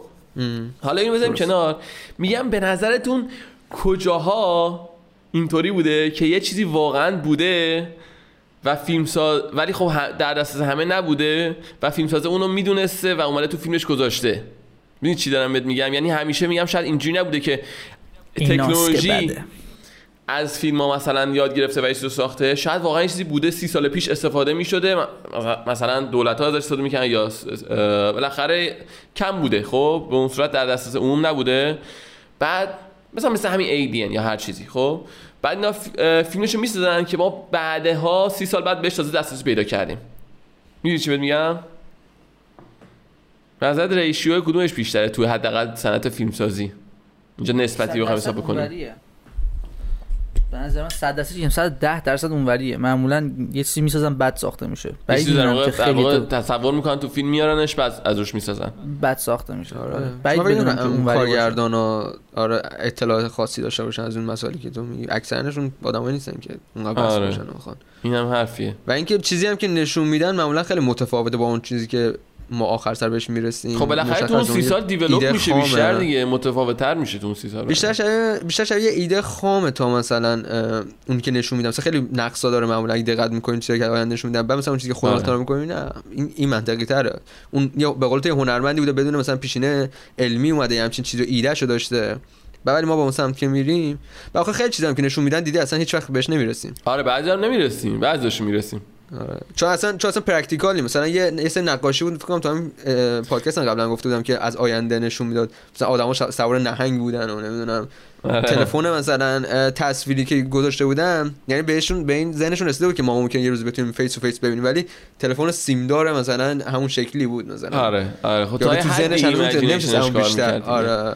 حالا اینو بذاریم کنار. میگم به نظرتون کجاها اینطوری بوده که یه چیزی واقعا بوده و فیلمساز ولی خب در دسترس همه نبوده و فیلمساز اونو می‌دونسته و اومده تو فیلمش گذاشته. می‌دونی چی دارم بهت میگم؟ یعنی همیشه میگم شاید اینجوری نبوده که تکنولوژی. از فیلم ها مثلا یاد گرفته و چیزی ساخته. شاید واقعا چیزی بوده سی سال پیش استفاده می‌شده. مثلا دولت ها ازش استفاده می‌کنن یا بالاخره کم بوده خب؟ به اون صورت در دسترس عموم نبوده. بعد مثلا مثل همین ایدین یا هر چیزی خب؟ بعد اینا فیلمشو می‌سازن که ما بعدها سی سال بعد بهش تازه دسترسی پیدا کردیم. می‌دونی چی میگم؟ نظرت ریشیو کدومش بیشتره تو حداقل صنعت فیلمسازی؟ اینجا نسبتی بخوایم حساب بکنیم. به نظر من 100 درصد میگم 110 درصد اونوریه. معمولا یه چیزی می‌سازن بد ساخته میشه. بعید می‌دونم واقع که در خیلی واقع تو تصور می‌کنن تو فیلم میارنش بعد از روش می‌سازن. بد ساخته میشه. آره. بعید شما بدونم بدونم که اونوری باشه. کارگردان ها آره اطلاعات خاصی داشته باشن از اون مسائلی که تو میگی. اکثرشون آدمایی نیستن که اونقدر بس آره. باشن بخوان. این هم حرفیه. و اینکه چیزی هم که نشون میدن معمولا خیلی متفاوته با اون چیزی که ما آخر سر بهش می‌رسیم. خب بالاخره تو اون سی سال دیولوپ میشه بیشتر دیگه متفاوت تر میشه تو اون سی سال. بیشتر شبیه بیشتر شبیه یه ایده خامه تا مثلا اون که نشون میدم. مثلا خیلی نقصا داره معمولا اگه دقت می‌کنین چیزی که آینده نشون میدم. بعد مثلا اون چیزی که خودم آره. اختار می‌کنین نه این این منطقی تره. اون یا به قول تو هنرمندی بوده بدون مثلا پیشینه علمی اومده همچین چیزو ایده شو داشته. بعد ما با اون سمت که میریم و آخه خیلی چیزام که نشون میدن دیدی اصلا هیچ وقت بهش نمی‌رسیم. آره بعضی هم نمی‌رسیم. بعضیش می‌رسیم. آره. چون اصلا چون اصلا practically مثلا یه یه سری نقاشی بود فکر کنم تو هم پادکست قبلا گفته بودم که از آینده نشون می‌داد. مثلا آدما سوار نهنگ بودن و نمی‌دونم. آره. تلفن مثلا تصویری که گذاشته بودم یعنی بهشون به این ذهنشون رسیده بود که ما ممکن یه روز بتونیم face to face ببینیم. ولی تلفن سیم داره مثلا همون شکلی بود مثلا. آره. آره. خب تو ذهنش بیشتر. آره.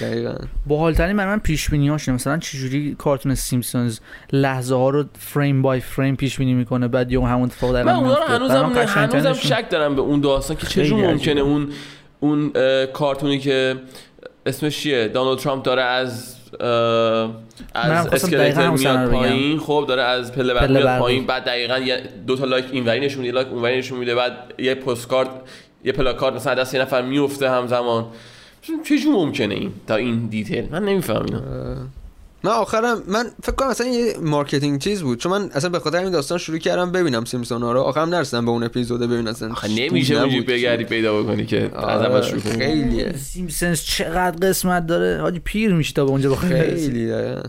دقیقاً باحالترین برای من پیش بینی هاشه مثلا چجوری کارتون سیمپسونز لحظه ها رو فریم بای فریم پیش بینی می‌کنه بعد یه همون اتفاق در من اونا رو. هنوزم هنوزم شک دارم به اون داستان که خیلی چجور عجیبه. ممکنه اون اون کارتونی که اسمش چیه دونالد ترامپ داره از از اسکلتر میاد. پایین خب داره از پله پله میاد. پایین بعد دقیقا دو تا like اینوری نشون میده like اونوری نشون میده بعد یه postcard یه پلاکارد مثلا دست یه نفر میفته همزمان چجور ممکنه این تا این detail من نمیفهم اینو من آخرم من فکر کنم مثلا یه marketing چیز بود چون من اصلا به خاطر این داستان شروع کردم ببینم سیمپسون ها رو آخرم نرسیدم به اون اپیزود ببینم اصلا آخه نمیشه. اونجوری بگردی پیدا بکنی که از اول آره، شروع کنی خیلیه سیمپسونز چقدر قسمت داره حاجی پیر میشه تا به اونجا بخوای. خیلی دقیقاً.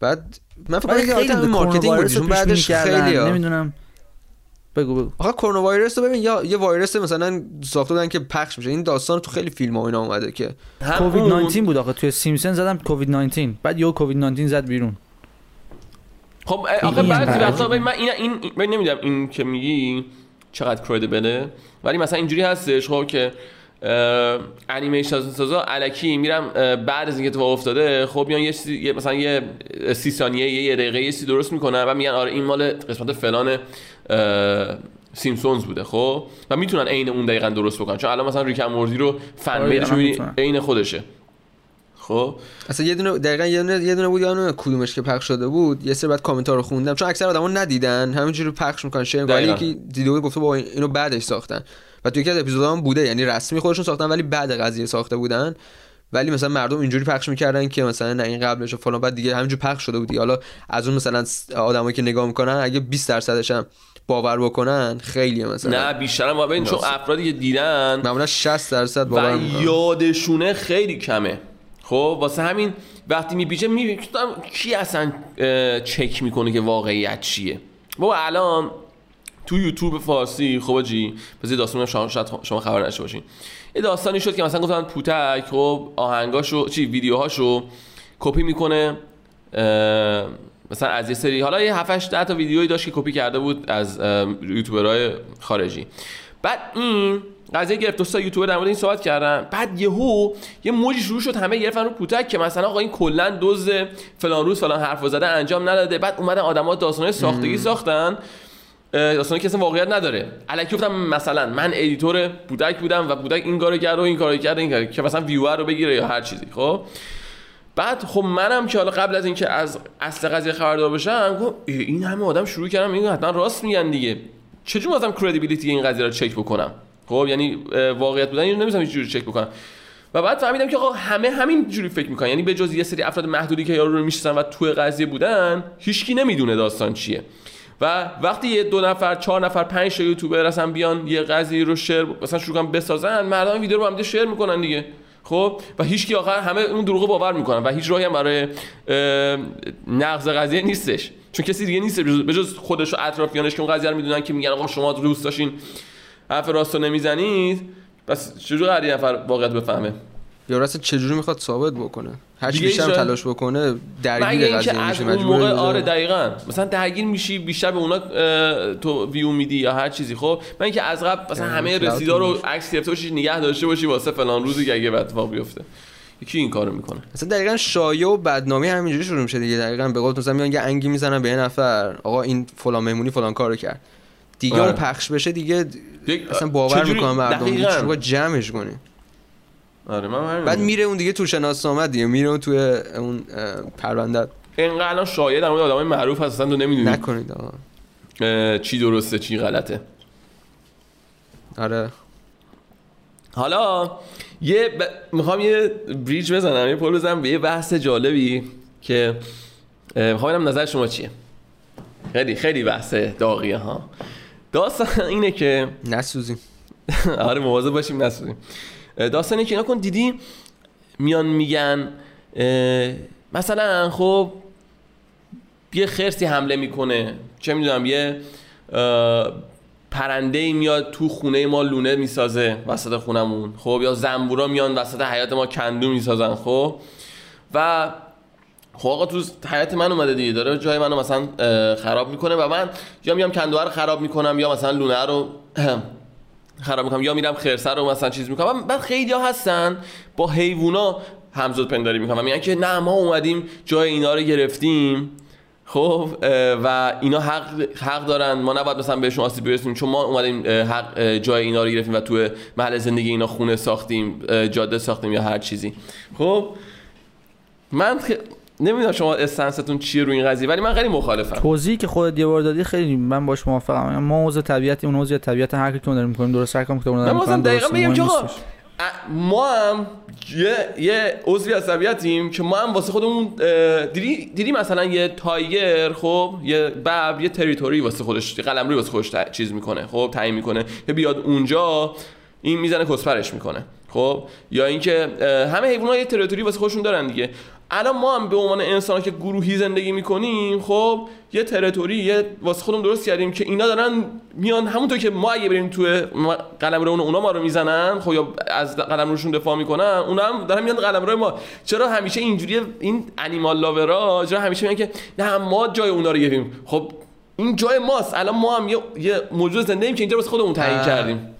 بعد من فکر کنم خیلی به marketing بود چون بعدش. خیلی. نمی‌دونم بگو بگو. آخه corona virus رو ببین یا یه وایرس مثلا ساخته بودن که پخش میشه این داستان تو خیلی فیلم ها اینا اومده که. کووید اون- 19 بود آخه توی سیمپسون زدم کووید 19 بعد یهو کووید 19 زد بیرون. خب آخه این بعضی وقتا ببین من این این نمی‌دونم این که میگی چقدر credible ولی مثلا اینجوری هستش خب که انیمیشن سازا الکی میرم بعد از اینکه اتفاق افتاده خب میان یه چیزی مثلا یه سی ثانیه یه دقیقه یه چیزی درست می‌کنن و میگن آره این مال قسمت فلان سیمسونز بوده خب؟ و می‌تونن عین اون دقیقا درست بکنن. چون الان مثلا ریکن موردی رو فن آره، میدش می‌بینی می‌تونن. عین خودشه. خب؟ اصلا یه دونه دقیقا یه دونه یه دونه بود یادم کدومش که پخش شده بود. یه سری بعد کامنت ها رو خوندم. چون اکثر آدما ندیدن. همینجوری پخش می‌کنن. شیر می‌کنن دقیقاً. یکی دیده بود گفته با اینو بعدش ساختن. و تو یکی از اپیزودا هم بوده. یعنی رسمی خودشون ساختن ولی بعد قضیه ساخته بودن. ولی مثلا مردم اینجوری پخش می‌کردن که مثلا نه این قبلش و فلان بعد دیگه همینجوری پخش شده بود دیگه. حالا از اون مثلا آدمایی که نگاه می‌کنن اگه 20 درصدش هم باور بکنن خیلیه مثلا. نه بیشترم با ببین چون. افرادی که دیدن معمولا 60 درصد باور و یادشونه خیلی کمه. خب واسه همین وقتی میپیچه می‌بینی کی اصلا چک می‌کنه که واقعیت چیه؟ بابا الان تو یوتیوب فارسی خب جی بذار داستان شما شاید شما خبر نشه باشین. یه داستانی شد که مثلا گفتن پوتک خب آهنگاشو چی ویدیوهاشو کپی می‌کنه مثلا از یه سری حالا یه 7 8 تا ویدیویی داشت که کپی کرده بود از اه، یوتیوبرهای خارجی. بعد این قضیه گرفت دو تا یوتیوبر در مورد این صحبت کردن. بعد یهو یه موجی شروع شد همه گرفتن رو پوتک که مثلا آقا این کلا دوز فلان روز فلان حرف زده انجام نداده. بعد اومدن آدما داستانای ساختگی ساختن. داستانی که اصلا واقعیت نداره. الکی گفتم مثلا من editor بودک بودم و بودک این کارو کرد و این کارو کرد این کارو که مثلا viewer رو بگیره یا هر چیزی خب؟ بعد خب منم که حالا قبل از اینکه از اصل قضیه خبردار بشم گفتم اه، این همه آدم شروع کردم میگن حتما راست میگن دیگه. چجور مثلا credibility این قضیه رو چک بکنم؟ خب یعنی واقعیت بودن اینو نمی‌تونم هیچ جوری چک بکنم. و بعد فهمیدم که آقا همه همین جوری فکر می‌کنن. یعنی به جز یه سری افراد محدودی که یارو رو می‌شناسن و توی قضیه بودن هیچکی نمی‌دونه داستان چیه. و وقتی یه دو نفر چهار نفر پنج تا یوتیوبر اصلا بیان یه قضیه رو شیر مثلا شروع کنن بسازن مردم ویدیو رو با هم شیر می‌کنن دیگه. خب؟ و هیچ کی آخر همه اون دروغ باور می‌کنن و هیچ راهی هم برای نقض قضیه نیستش. چون کسی دیگه نیست به جز خودش و اطرافیانش که اون قضیه رو می‌دونن که میگن آقا شما دوست داشتین حرف راستو نمی‌زنید پس چجوری یه نفر واقعیت بفهمه؟ یا اصلا چجوری می‌خواد ثابت بکنه؟ هر چی دیگه بیشتر تلاش بکنه درگیر قضیه میشه مجبور موقع. آره دقیقا. مثلا درگیر میشی بیشتر به اونا تو ویو میدی یا هر چیزی. خب من اینکه از قبل مثلا آره، همه رسیدا رو. عکس گرفته باشی نگه داشته باشی واسه فلان روزی که اگه اتفاق بیفته. یکی این کارو می‌کنه. مثلا دقیقا شایعه و بدنامی همینجوری شروع میشه دیگه. دقیقا به قول مثلا میان یه انگی می‌زنن به یه نفر. آقا این فلان مهمونی فلان کارو کرد. دیگه آره. اون پخش بشه دیگه اصلا باور می‌کنه مردم. شروع جمعش کنی. آره من همین بعد. میره اون دیگه تو شناسنامه دیگه میره اون توی اون پرونده. اینقدر الان شایعه در مورد آدمای معروف هست اصلا تو نمی‌دونی. نکنید آقا. چی درسته چی غلطه. آره. حالا یه ب... می‌خوام یه بریج بزنم یه پل بزنم به یه بحث جالبی که می‌خوام ببینم نظر شما چیه. خیلی خیلی بحث داغیه ها. داستان اینه که نسوزیم. آره مواظب باشیم نسوزیم. داستان اینه که نکن دیدی میان میگن مثلا خب یه خرسی حمله می‌کنه چه می‌دونم یه پرنده ای میاد تو خونه ما لونه می‌سازه وسط خونمون خب یا زنبورا میان وسط حیات ما کندو می‌سازن خب و خب آقا تو حیات من اومده دیگه داره جای منو مثلا خراب می‌کنه و من یا میام کندوها رو خراب می‌کنم یا مثلا لونه رو خراب می‌کنم. یا میرم خرسه رو مثلا چیز می‌کنم. بعد خیلی ها هستن. با حیوونا همزاد پنداری می‌کنن و میگن که نه ما اومدیم جای اینا رو گرفتیم. خب و اینا حق حق دارن. ما نباید مثلا بهشون آسیب برسونیم. چون ما اومدیم حق جای اینا رو گرفتیم و تو محل زندگی اینا خونه ساختیم جاده ساختیم یا هر چیزی. خب من خ... نمی‌دونم شما استنستون چیه روی این قضیه ولی من خیلی مخالفم. توضیحی که خودت یه بار دادی خیلی من باش موافقم. ما عضو طبیعتی اون عضو طبیعت هر کی داریم می‌کنیم. درست هر کاری که من داریم دقیقا که ما هم یه یه عضوی از طبیعتیم که ما هم واسه خودمون دیدی دیدی مثلا یه تایگر خب یه ببر یه تریتوری واسه خودش قلمروی واسه خودش چیز می‌کنه خب تعیین می‌کنه که بیاد اونجا این می‌زنه کسپرش می‌کنه خب یا اینکه همه حیوانات یه تریتوری واسه خودشون دارن دیگه. الان ما هم به عنوان انسان که گروهی زندگی می‌کنیم خب یه تریتوری یه واسه خودمون درست کردیم که اینا دارن میان همونطور که ما اگه بریم تو قلمرو اون اونا ما رو می‌زنن خب یا از قلمروشون دفاع می‌کنن اونا هم دارن میان قلمرو ما. چرا همیشه اینجوری این انیمال لاورا چرا همیشه میگن که نه ما جای اونا رو گرفتیم. خب این جای ماست. الان ما هم یه, یه موجود زنده ایم که اینجا واسه خودمون تعیین. کردیم.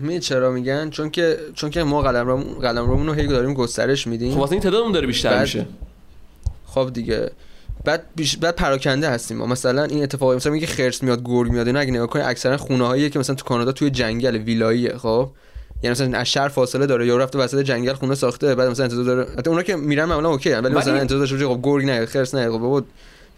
می چرا میگن؟ چون که چون که ما قلم رو قلم رو هی داریم گسترش میدیم. خب واسه این تعدادمون داره بیشتر بعد- میشه. خب دیگه. بعد بیش... بعد پراکنده هستیم ما. مثلا این اتفاق مثلا میگه خرس میاد گرگ میاد. اینا اگه نگاه کنی اکثرا خونه هاییه که مثلا تو کانادا توی جنگل ویلاییه خب؟ یعنی مثلا از شهر فاصله داره. یا رفته وسط جنگل خونه ساخته بعد مثلا انتظار داره. حتی اونا که میرن معمولا اوکی ولی مثلا انتظار داشته خب گرگ نه خرس نه خب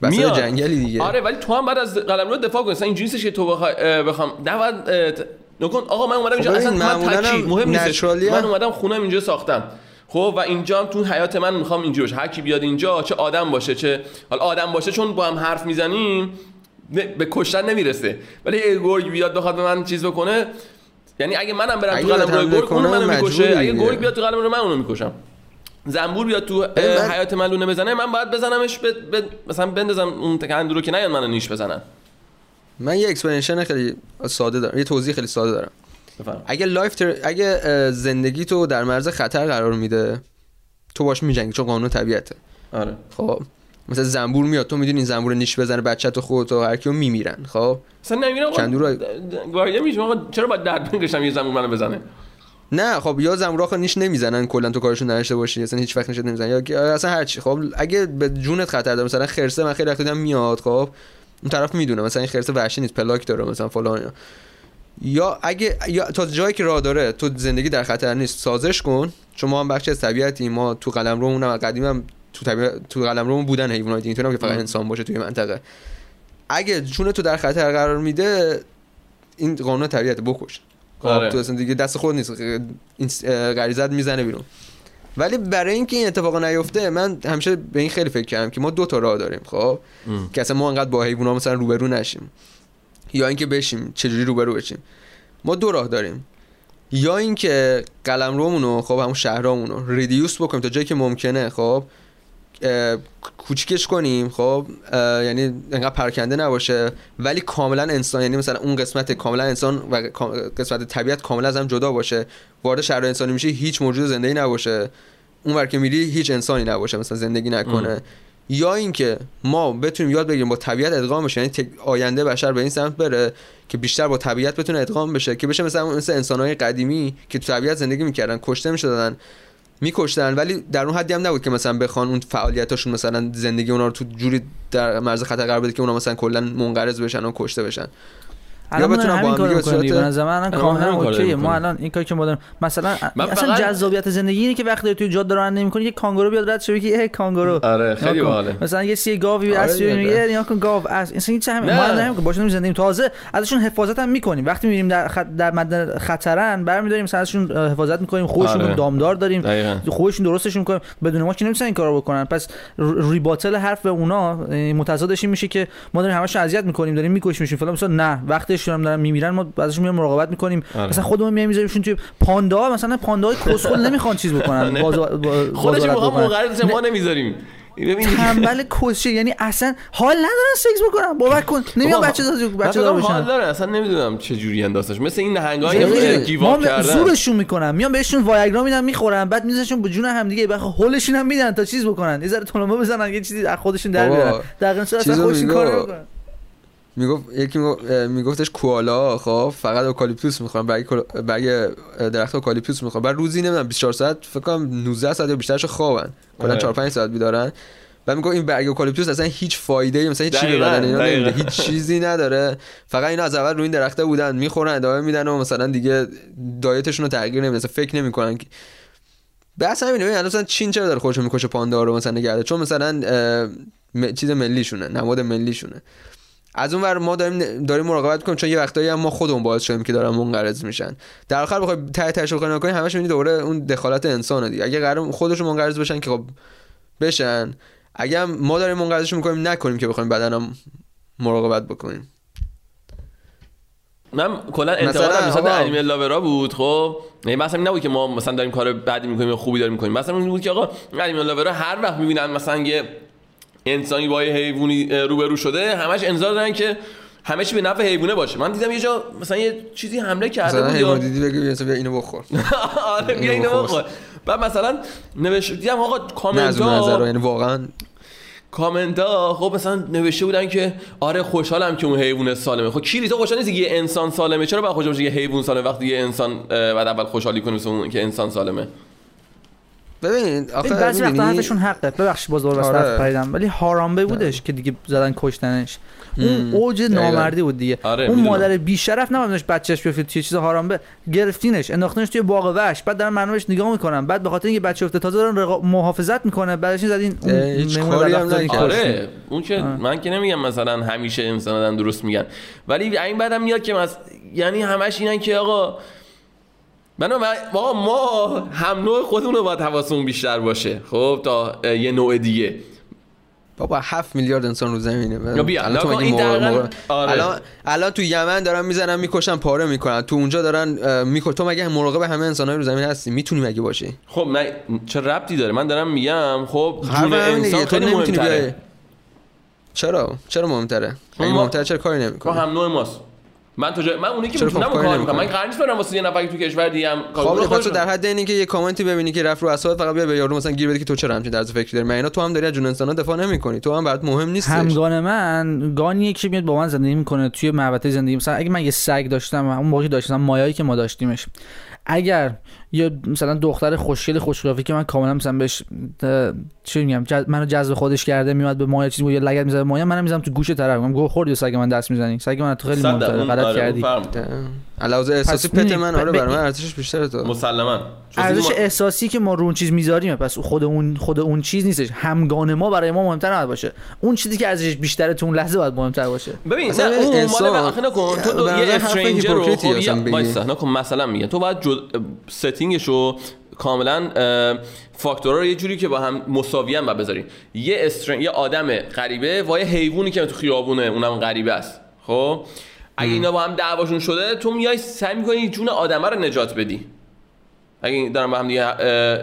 میاد. جنگلی دیگه. آره ولی تو هم بعد از قلمرو دفاع کن مثلا اینجوری نیستش که تو بخوای بخوام اه، ت- نکن آقا من اومدم اینجا خب اصلا من تکی هم مهم نچرالی من اومدم خونم اینجا ساختم. خب و اینجا هم تو حیات من می‌خوام اینجوری باشه. هر کی بیاد اینجا چه آدم باشه چه حالا آدم باشه چون با هم حرف می‌زنیم به کشتن نمی‌رسه. ولی اگه گرگ بیاد بخواد به من چیز بکنه یعنی اگه منم برم تو قلم گرگ اون منو می‌کشه. اگه. گرگ بیاد تو قلم رو من اونو می‌کشم. زنبور بیاد تو حیات من لونه بزنه من باید بزنمش به مثلا بندازم اون تکندو رو که نیاد منو نیش بزنن. من یه explanation خیلی ساده دارم یه توضیح خیلی ساده دارم. بفرمایید. اگه life تو... اگه زندگی تو در معرض خطر قرار میده تو باش میجنگی چون قانون طبیعته. آره. خب؟ مثلا زنبور میاد تو می‌دونی زنبور نیش بزنه بچه تو خودت و هر کیو میمیرن خب؟ اصلا نمیرم کندو رو- چرا باید درد بکشم یه زمان منو بزنه؟ نه خب یا زنبور آخه نیش نمی‌زنن کلا تو کارشون نداشته باشی اصلا هیچ وقت نیش نمی‌زنن یا یا اصلا هر چی خب؟ اگه به جونت خطر داره مثلا خرسه من خیلی وقت دیدم میاد خب؟ اون طرف می‌دونه مثلا این خرسه وحشی نیست پلاک داره مثلا فلان اینا. یا اگه یا تا جایی که راه داره تو زندگی در خطر نیست سازش کن چون ما هم بخشی از طبیعتیم ما تو قلم رو هم قدیم هم تو طبیعت تو قلم رو بودن حیوانات دیگه اینطوری هم که فقط. انسان باشه توی منطقه اگه جون تو در خطر قرار میده این قانون طبیعت بکش آره. تو اصلا دیگه دست خود نیست این غریزت می‌زنه بیرون ولی برای اینکه این اتفاق نیفته من همیشه به این خیلی فکر کردم که ما دو تا راه داریم خب. که اصلا ما انقدر با حیونا مثلا روبرو نشیم. یا اینکه بشیم چجوری روبرو بشیم. ما دو راه داریم. یا اینکه قلم رومونو خب همون شهرامونو ریدیوس بکنیم تا جایی که ممکنه خب؟ کوچیکش کنیم خب؟ یعنی انقدر پرکنده نباشه. ولی کاملا انسان یعنی مثلا اون قسمت کاملا انسان و قسمت طبیعت کاملا از هم جدا باشه. وارد شهر انسانی میشه هیچ موجود زنده نباشه. اون ور که میری هیچ انسانی نباشه مثلا زندگی نکنه. ام. یا اینکه ما بتونیم یاد بگیریم با طبیعت ادغام بشه یعنی آینده بشر به این سمت بره که بیشتر با طبیعت بتونه ادغام بشه. که بشه مثلا مثل انسانهای قدیمی که تو طبیعت زندگی می‌کردن کشته می‌شدن. میکشتن. ولی در اون حدی هم نبود که مثلا بخوان اون فعالیتاشون مثلا زندگی اونا رو تو جوری در مرز خطر قرار بده که اونا مثلا کلا منقرض بشن و کشته بشن. الان داریم با هم دیگه. صورت- به نظر من کاملا اوکیه ما. الان این کاری که ما داریم مثلا اصلا جذابیت زندگی اینه که وقتی توی جاده رانندگی نمی‌کنی یه کانگورو بیاد رد شه ای کانگورو آره خیلی. باحاله مثلا یه سی گاوی دیگه. میگه نیا کن گاو اس اصلا هیچ همین. ما که باشون زندگی تازه ازشون حفاظت هم می‌کنیم وقتی میریم در خط... در مد خطرن برمیداریم مثلا ازشون حفاظت می‌کنیم خودشون آره. دامدار داریم خودشون درستشون می‌کنیم بدون ما که نمی‌تونن این کارو بکنن پس ریباتل حرف به اونا متضادش این میشه که ما داریم همشون اذیت می‌کنیم داریم میکشیمشون فلان مثلا نه وقتشون هم دارن میمیرن ما ازشون میایم مراقبت می‌کنیم. آره. مثلا خودمون میایم میذاریمشون توی پاندا مثلا پانداهای کسخل نمی‌خوان چیز بکنن نه. باز با- خودش بازارت می‌خوام بکنن. منقرض ما نمی‌ذاریم. تنبل کسشه یعنی اصلا حال ندارن سکس بکنن. باور کن. نمیان بچه دار بچه دار کنم حال بشن. داره. اصلا نمی‌دونم چه جوری انداختش. مثل این ما گیواب کردن. زورشون می‌کنن میان بهشون وایگرا میدن می‌خورن. بعد میذاشون به جون هم دیگه بعد هولشون هم میدن تا چیز بکنن. یه ذره تلمبه بزنن یه چیزی از خودشون در بیارن. در اصلا خودشون میگو. کار می‌گفت یکی میگفتش کوالا خب فقط اوکالیپتوس برگ کل- برگ اه، درخت اوکالیپتوس می‌خورن بعد روزی نمی‌دونم 24 ساعت فکر کنم 19 ساعت یا بیشترش خوابن. کلا آره. 4 5 ساعت بیدارن. بعد می‌گفت این برگ اوکالیپتوس اصلا هیچ فایده ای مثلا هیچ چی به بدن اینا. نمیده. هیچ چیزی نداره. فقط اینا از اول روی این درخته بودن می‌خورن ادامه میدن و مثلا دیگه diet شون رو تغییر مثلا فکر نمی‌کنن که بس همینه. ببین مثلا چین چرا داره خودشو می‌کشه پاندا رو مثلا نگه داره چون مثلا م- چیز ملیشونه نماد ملیشونه. از اون ور ما داریم داریم مراقبت کنیم چون یه وقتایی هم ما خودمون باعث شدیم که دارن منقرض میشن. در آخر بخوای ته تهش بخوای نگاه کنی همش می‌بینی دوباره اون دخالت انسانه دیگه. اگه قرار خودشون منقرض بشن که خب بشن. اگه ما داریم منقرضشون می‌کنیم نکنیم که بخوایم بدنم مراقبت بکنیم. من کلا انتقادم نسبت به انیمه لاورا بود خب؟ یعنی مثلا این نبود که ما مثلا داریم کار بدی می‌کنیم یا خوبی داریم می‌کنیم. مثلا این بود که آقا انیمه لاورا هر وقت می‌بینن مثلا یه انسانی با حیوانی روبرو شده همش انتظار دارن که همه چی به نفع حیوانه باشه. من دیدم یه جا مثلا یه چیزی حمله کرده بود حیوان یا دیدی بگی بیا اینو بخور. آره بیا اینو بخور. بعد مثلا نوشت دیدم آقا کامنت ها یعنی واقعا کامنت ها خب مثلا نوشته بودن که آره خوشحالم که اون حیوان سالمه. خب کی تو خوشحال نیستی که یه انسان سالمه؟ چرا باید خوشحال باشی یه حیوان سالمه وقتی یه انسان بعد اول خوشحالی مثل اون که انسان سالمه؟ ببین ببین آخه بعضی وقتا حرفشون حقه. ببخشید باز دوباره آره. آره. پریدم. ولی هارامبه بودش که دیگه زدن کشتنش. اون اوج نامردی بود دیگه. آره، اون. مادر بیشرف نباید داشت بچهش بیفته توی چیز هارامبه. گرفتینش انداختنش توی باغ وحش. بعد دارن مردمش نگاه می‌کنن. بعد به خاطر اینکه بچه افته تازه دارن رقا- محافظت می‌کنه بعدش زدین اون. آره اون که من که نمیگم مثلا همیشه انسان درست میگن. ولی این بعدم میاد که. یعنی همش اینن که آقا من آقا ما هم نوع خودمون رو باید حواسمون بیشتر باشه. خب تا یه نوع دیگه. بابا 7 میلیارد انسان رو زمینه. بیا، الان تو این دقیقاً- آره. الان الان تو یمن دارن می‌زنن می‌کشن پاره می‌کنن. تو اونجا دارن میکن تو مگه مراقب همه انسانای رو زمین هستی؟ می‌تونی مگه باشی؟ خب من چه ربطی داره؟ من دارم میگم خب جون انسان خیلی مهمتره. چرا؟ چرا مهمتره؟ ما- مهمتره چرا کاری ما نمی‌کنی هم نوع ماست. من تو جای... من اونی که می‌تونم خب کار می‌کنم من؟ قرار نیست برم واسه یه نفر تو کشور دیگه هم کار خب تو خودشون. در حد اینی که یه کامنتی ببینی که رفت رو اساد فقط بیا به یارو مثلا گیر بدی که تو چرا همچین طرز فکری داری؟ من اینا تو هم داری از جون انسانا دفاع نمی‌کنی. تو هم برات مهم نیستش. همگان من گانیه که میاد با من زندگی می‌کنه توی محوطه زندگی مثلا اگه من یه سگ داشتم اون موقعی داشتم مایایی که ما داشتیمش. اگر یا مثلا دختر خوشگل خوشقیافه که من کاملا مثلا بهش چی میگم جز... منو جذب خودش کرده میاد به مایا چیزی یا لگد می‌زنه مایا منم می‌زنم تو گوش طرف. میگم گو خوردی سگ من دست می‌زنی؟ سگ من تو خیلی اون- غلط آره، کردی. علاوه احساسی پت می‌بینی، من آره ب- ب- برای من ارزشش بیشتره تو. مسلما. ارزش ما- احساسی که ما رو اون چیز می‌ذاریم پس خود اون خود اون چیز نیستش. همگان ما برای ما مهمتر نباید باشه. اون چیزی که ارزشش بیشتره تو اون لحظه باید مهمتر باشه. ببین نه اون مال نکن. تو یه استرنجر رو خب مثلا میگم. تو باید جد... ستینگش رو کاملا فاکتورها رو یه جوری که با هم مساوی هم بذاری یه استرن یه آدم غریبه و یه حیوانی که تو خیابونه اونم غریبه است. خب؟ اگه اینا با هم دعواشون شده تو میای سعی می‌کنی جون آدمه رو نجات بدی. اگه دارم با هم دیگه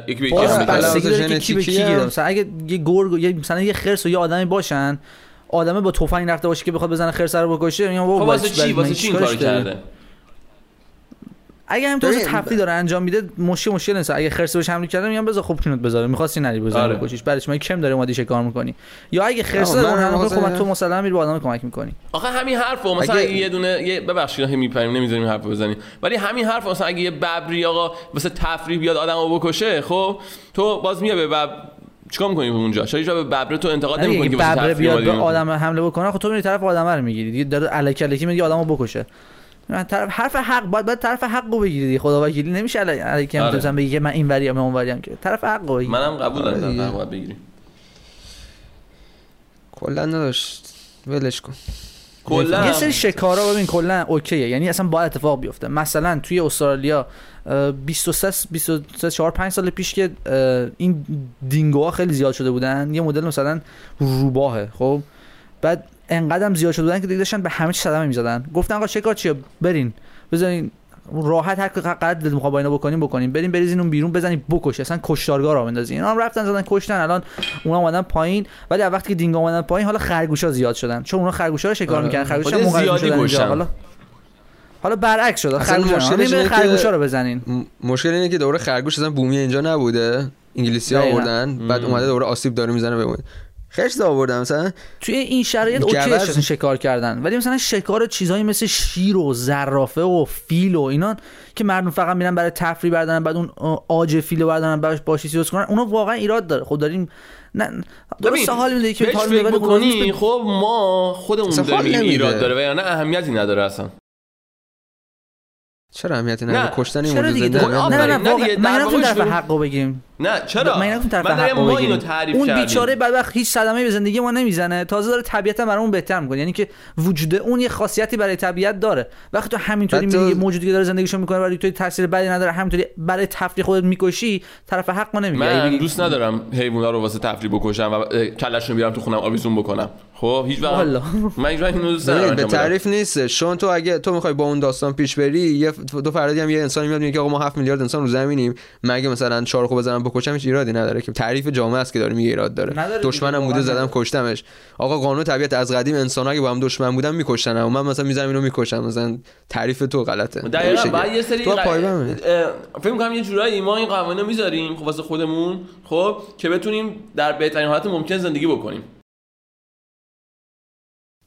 یکی به یکی هم کی به مثلا اگه یه گرگ یه مثلا یه خرس و یه آدمی باشن آدمه با تفنگ رفته باشه که بخواد بزنه خرس رو بکشه میگم خب واسه چی واسه چی این کارو؟ کرده؟ اگه هم تو تفریح داره انجام میده مشکل مشکل نیست. اگه خرس بهش حمله کرده میگم بذار خوب کونت بذاره. می‌خواستی نری بزنی آره. بکشیش بعدش من کم داره اومدی شکار می‌کنی. یا اگه خرس داره خب تو مسلما میری به آدم کمک می‌کنی. آخه همین حرف مثلا اگه- یه دونه یه ببخشید هی میپریم نمی‌ذاریم حرف بزنیم. ولی همین حرف مثلا اگه یه ببری آقا واسه تفریح بیاد آدمو بکشه خب تو باز میای به بب چیکار می‌کنی اونجا؟ وقت به ببره تو انتقاد نمی‌کنی که ببره تفریح بیاد به؟ آدم حمله بکنه خب تو میری طرف آدم رو می‌گیری. دیگه داره الکی الکی میگه آدمو بکشه. من طرف حرف حق باید باید طرف حق رو بگیری خدا وکیلی نمیشه هم آره. مثلا بگی که من این وریم من اون وریم که. طرف حق رو بگیری. منم قبول آره دارم دیگه. طرف باید بگیری. کلا نداشت. ولش کن. کلا. یه سری شکارا ببین کلا اوکیه. یعنی اصلا باید اتفاق بیفته. مثلا توی استرالیا اه، 23 23 4 5 سال پیش که این دینگوها خیلی زیاد شده بودن یه مدل مثلا روباهه خب؟ بعد انقدرم زیاد شده بودن که دیگه داشتن به همه چی صدمه می‌زدن. گفتن آقا شکار چیه؟ برین. بزنین. راحت هر قد دل می‌خواد با اینا بکنیم بکنیم. بریم بریزین اون بیرون بزنین بکش اصلا کشتارگاه را بندازین اینا هم رفتن زدن کشتن. الان اونا اومدن پایین. ولی از وقتی که دینگا اومدن پایین حالا خرگوشا زیاد شدن. چون اونا خرگوشا رو شکار آره. می‌کنن خرگوشا زیادی شدن. حالا حالا برعکس شد. اصلا خرگوشا رو بزنین. مشکل اینه که دوره خرگوش اصلا بومی اینجا نبوده. انگلیسی ها. آوردن. بعد. اومده دوره آسیب داره می‌زنه به خرس آوردن مثلا توی این شرایط. اوکی شکار کردن ولی مثلا شکار چیزایی مثل شیر و زرافه و فیل و اینا که مردم فقط میرن برای تفریح بردارن بعد اون آج فیل رو بردارن بعدش باشی سیوز کنن اونا واقعا ایراد داره خب داریم نه درست حال میده که فکر خب بکنی خب ما خودمون داریم. ایراد داره و یا نه اهمیتی نداره اصلا چرا اهمیتی نه، نداره کشتن این موجود زنده در- اهمیت نه نداره. نه نه نه واقعا دیگه، من در نمی‌تونم واقعش طرف بریم. حق رو بگیم نه چرا من طرف من ما. اینو تعریف اون. بیچاره بدبخت هیچ صدمه به زندگی ما نمی‌زنه تازه داره طبیعتا برامون بهتر می‌کنه یعنی که وجود اون یه خاصیتی برای طبیعت داره وقتی تو همینطوری بعد تو- موجودی که داره زندگیشو می‌کنه ولی تو تاثیر بدی نداره همینطوری برای تفریح خودت می‌کشی طرف حق ما نمیگه من بگی- دوست ندارم حیونا رو واسه تفریح بکشم و کلشون بیارم تو خونم آویزون بکنم خب هیچ وقت والا. من هیچ وقت اینو دوست ندارم به. تعریف نیست چون تو اگه تو می‌خوای با اون داستان پیش بری یه دو فردی هم یه انسانی میاد میگه آقا ما 7 میلیارد انسان رو زمینیم مگه مثلا چهار خوب بزنم بکشم هیچ ایرادی نداره که تعریف جامعه است که داره میگه ایراد داره. نداره دشمنم بوده زدم. کشتمش. آقا قانون طبیعت از قدیم انسان اگه با هم دشمن بودن میکشتن و من مثلا می‌زنم اینو می‌کشم. مثلا تعریف تو غلطه. دقیقاً بعد که. یه سری تو ق- فکر می‌کنم یه جورایی ما این قوانینو می‌ذاریم خب واسه خودمون خب که بتونیم در بهترین حالت ممکن زندگی بکنیم.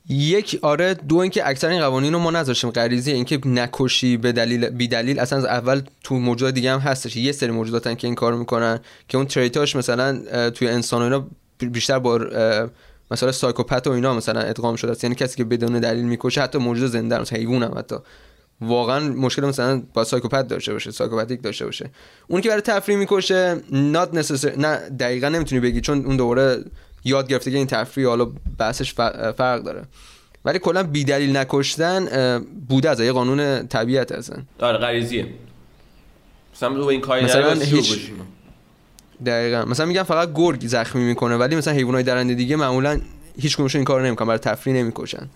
یک آره دو اینکه اکثر این قوانین رو ما نذاشتیم غریزی اینکه نکشی به دلیل بی دلیل اصلا از اول تو موجودات دیگه هم هستش. یه سری موجوداتن که این کار می‌کنن که اون trait هاش مثلا توی انسان و اینا بیشتر با مثلا psychopath و اینا مثلا ادغام شده است. یعنی کسی که بدون دلیل می‌کشه حتی موجود زنده است حیوان هم حتی. واقعا مشکل مثلا با psychopath داشته باشه psychopathic داشته باشه. اون که برای تفریح می‌کشه necessary نه دقیقا نمی‌تونی بگی چون اون دوباره یاد گرفته که این تفریح حالا بحثش فرق داره. ولی کلا بی دلیل نکشتن بوده از یه قانون طبیعت هستن. آره غریزیه. مثلا این کاری مثلا هیچ دقیقا. مثلا میگم فقط گرگ زخمی می‌کنه ولی مثلا حیوانات درنده دیگه معمولا هیچ کدومشون این کارو نمی‌کنن برای تفریح نمی‌کشن.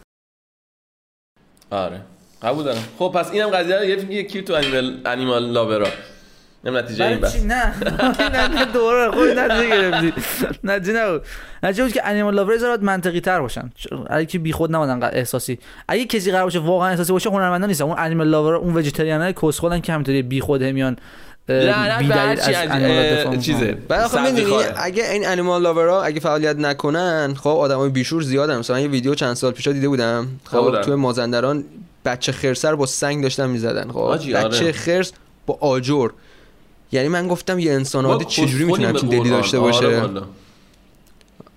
آره. قبول دارم. خب پس اینم قضیه رو یه کی تو انیمال انیمال لاورا. نم نتیجه این بس نه. نه دوره خود نتیجه گرفتی. نتیجه نه نتیجه بود که انیمال لاور زراد منطقی تر باشن. اگه که بیخود نمادن احساسی. اگه کسی قرار باشه واقعا احساسی باشه هنرمندا نیستن. اون انیمال لاور اون وجیتریان های کس خودن که همینطوری بیخود همیان نه نه چیزه. بعد خب می‌دونی اگه این انیمال لاورا اگه فعالیت نکنن خب آدمای بیشور زیادن. مثلا یه ویدیو چند سال پیش دیده بودم. خب توی مازندران بچه خرسر با سنگ داشتن می‌زدن. خب بچه آره. خرس با آجر. یعنی من گفتم یه انسان عادی چجوری می‌تونه همچین دلی داشته باشه؟ آره,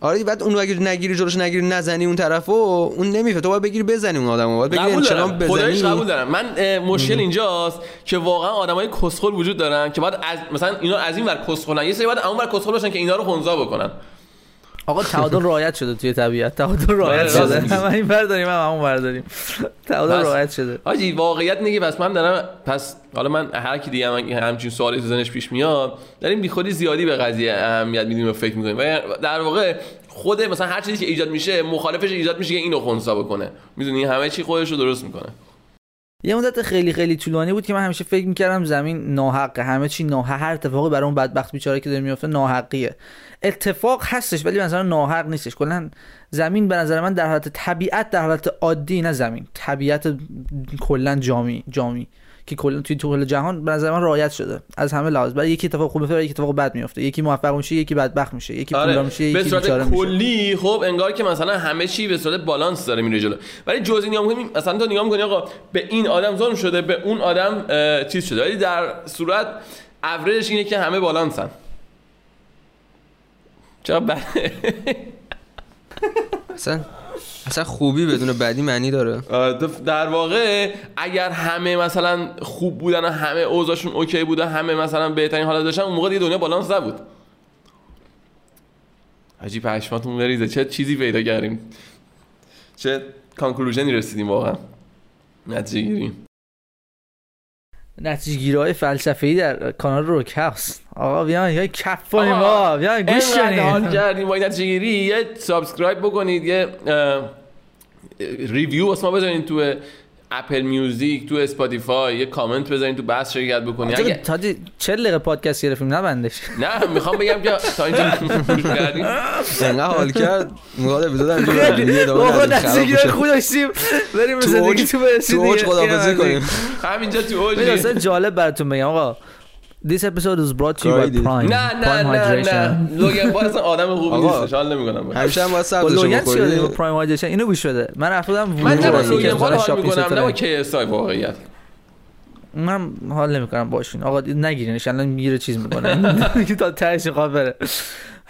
آره بعد اون اگه نگیری جلوش نگیری نزنی اون طرفو اون نمیفته. تو باید بگیری بزنی اون آدمو باید بگیری انشلام بزنی. قبول دارم. من مشکل اینجاست که واقعا آدمای کسخل وجود دارن که بعد از مثلا اینا از این ور کسخلن یه سری بعد اون ور کسخل باشن که اینا رو خونزا بکنن. آقا تعادل رعایت شده توی طبیعت. تعادل رعایت شده. همه این برداریم هم همون برداریم تعادل رعایت شده. آجی واقعیت نگی پس من دارم پس حالا من هر کی دیگه هم همچین سوالی تو ذهنش پیش میاد داریم بیخودی زیادی به قضیه اهمیت میدیم و فکر می‌کنیم. و در واقع خود مثلا هر چیزی که ایجاد میشه مخالفش ایجاد میشه که اینو خونسا بکنه. می‌دونی؟ همه چی خودش رو درست می‌کنه. یه مدت خیلی خیلی طولانی بود که من همیشه فکر می‌کردم زمین ناحقه. همه چی ناحق هر اتفاقی برای اون بدبخت بیچاره که داره میفته ناحقیه. اتفاق هستش ولی مثلا ناحق نیستش. کلا زمین به نظر من در حالت طبیعت در حالت عادی نه زمین. طبیعت کلا جامی جامی. که کلا توی طول جهان به نظر من رعایت شده. از همه لحاظ. برای یکی اتفاق خوب میفته یکی اتفاق بد میفته یکی موفق میشه یکی بدبخت میشه. یکی آره. پولدار میشه یکی به صورت کلی خب انگار که مثلا همه چی به صورت بالانس داره میره جلو. ولی جزئی نگاه کنیم مثلا تو نگاه می‌کنی آقا به این آدم ظلم شده به اون آدم چیز شده. ولی در صورت اوریج اینه که همه بالانسن. چرا اصلا اصلا خوبی بدون بدی معنی داره. در واقع اگر همه مثلا خوب بودن و همه اوضاعشون اوکی بوده همه مثلا بهترین حالت داشتن اون موقع دیگه دنیا بالانس نبود. عجیب پشماتون بریزه. چه چیزی پیدا کردیم؟ چه conclusion ی رسیدیم واقعا؟ نتیجه گیریم. نتیجه گیری‌های فلسفه‌ای در کانال روک هاوس آقا بیان یا کف ما بیان گوش کنید حال کردیم با نتیجه گیری یه subscribe بکنید یه review واسه ما بذارین تو اپل میوزیک تو اسپاتیفای یه کامنت بذارین تو بحث شرکت بکنید اگه تا 40 دقیقه پادکست گرفتیم؟ نبندش نه می‌خوام بگم که تا اینجا کردیم. انقدر حال کرد انجام واقعا نتیجه خوب داشتیم بریم دیگه تو برسید تو اوج خدافظی کنیم. همینجا تو اوج جالب براتون بگم. آقا This episode is brought to you by Prime. نه نه نه نه لوگن با اصلا آدم خوبی نیست. حال نمی‌کنم. همیشه هم واسه لوگن پرایم هایدریشن اینو گوش بده. من رفتم من نه با لوگن حال می‌کنم نه با کی اس آی واقعیت. من حال نمی‌کنم باشین. آقا نگیرینش. الان می‌گیره چیز می‌کنه. که تا تهش بره.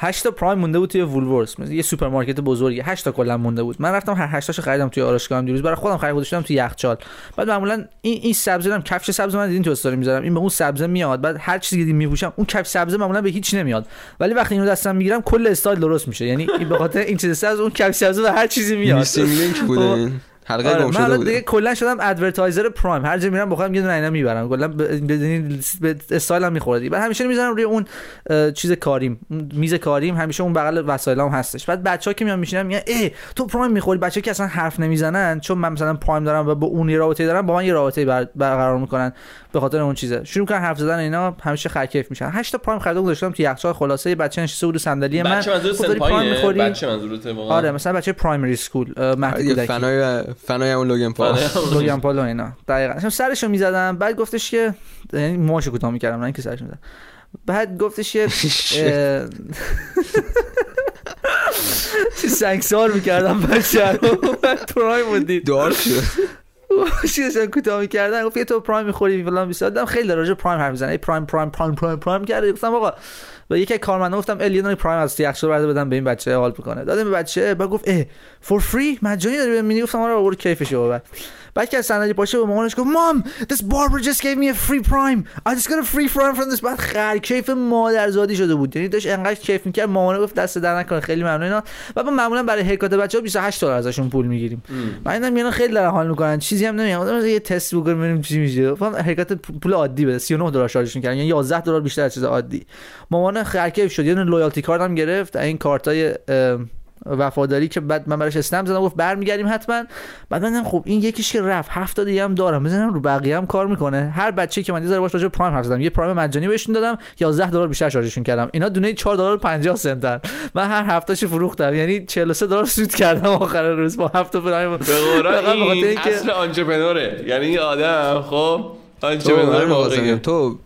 8 تا پرایم مونده بود توی وولورس. یه سوپرمارکت بزرگی. 8 تا کلا مونده بود. من رفتم هر 8 تاشو خریدم توی آرایشگاهم دیروز. برای خودم خرید گذاشتم توی یخچال. بعد معمولا این این سبزه هم کفش سبز من دیدین تو استوری می‌ذارم. این به اون سبزه میاد. بعد هر چیزی که میپوشم اون کفش سبزه معمولا به هیچ نمیاد. ولی وقتی اینو دستم می‌گیرم کل استایل درست میشه. یعنی به خاطر این چیز سبز اون کفش سبزه و هر چیزی میاد. حلقه آره. گم شده من دیگه کلا شدم advertiser پرایم هر جا میرم بخوام یه دونه اینا می‌برم. کلا بدین به استایلم می‌خوره بعد همیشه می‌ذارم روی اون چیز کاریم. میز کاریم. همیشه اون بغل وسایلام هستش. بعد بچه‌ها که میان میشینن میگن ای تو پرایم می‌خوری. بچه‌ها که اصلا حرف نمی‌زنن چون من مثلا پرایم دارم و با اون رابطه دارم با من یه رابطه برقرار می‌کنن به خاطر اون چیزه. شروع کردن حرف زدن اینا همیشه خرکیف میشن. 8 تا پرایم خریدم گذاشتم تو یخچال خلاصه بچه نشسته بود صندلی من. بچه منظور پرایم می‌خوری؟ بچه منظورته آره مثلا بچه primary school مهدی کودکی. fan های fan های اون لوگان پال. لوگن پال اینا. دقیقاً. سرشو می‌زدم بعد گفتش که یعنی موهاشو کوتاه می‌کردم نه اینکه سرش می‌زدم. بعد گفتش که سنگسار می‌کردم بچه رو بعد پرایم بودید دار شد. چی داشتن کوتاه می‌کردن گفت یه تو پرایم می‌خوری فلان بیسار دادم خیلی راجع به پرایم حرف می‌زنه. ای پرایم پرایم پرایم پرایم پرایم کرده. گفتم آقا و یکی کارمندا گفتم الیون پرایم از یخچال برده بدم به این بچه حال بکنه دادم به بچه بعد گفت اه for free مجانی داری بهم میدی گفتم آره آورد کیفش رو بعد که از صندلی پاشه به مامانش گفت mum this barber just gave me a free prime. I just got a free prime from this. بعد خر کیف مادرزادی شده بود. یعنی داشت انقدر کیف می‌کرد مامان گفت دست در نکنه. خیلی ممنون اینا. و ما معمولا برای haircut بچه‌ها 28 دلار ازشون پول می‌گیریم. من اینا خیلی دارن حال می‌کنن. چیزی هم نمیگم. یه تست بکنیم ببینیم چی میشه. گفتم haircut پول عادی بده. 39 دلار charge می‌کردن. یعنی 11 دلار بیشتر از چیز عادی. مامان خرکیف شد. یه دونه loyalty card هم گرفت. این کارتای وفاداری که بعد من براش اسنپ زدم گفت برمیگردیم حتما. بعد من خب این یکیش که رفت هفت دیگه هم دارم. بزنم رو بقیه هم کار می‌کنه. هر بچه‌ای که من یه باش راجع پرایم حرف زدم. یه پرایم مجانی بهشون دادم 11 دلار بیشتر شارژشون کردم. اینا دونه 4 دلار 50 سنتن. من هر هفتهش فروختم. یعنی 43 دلار سود کردم آخر روز با هفت پرایم. به قرآن این اصل آنترپرنوره یعنی این آدم خب آنترپرنور تو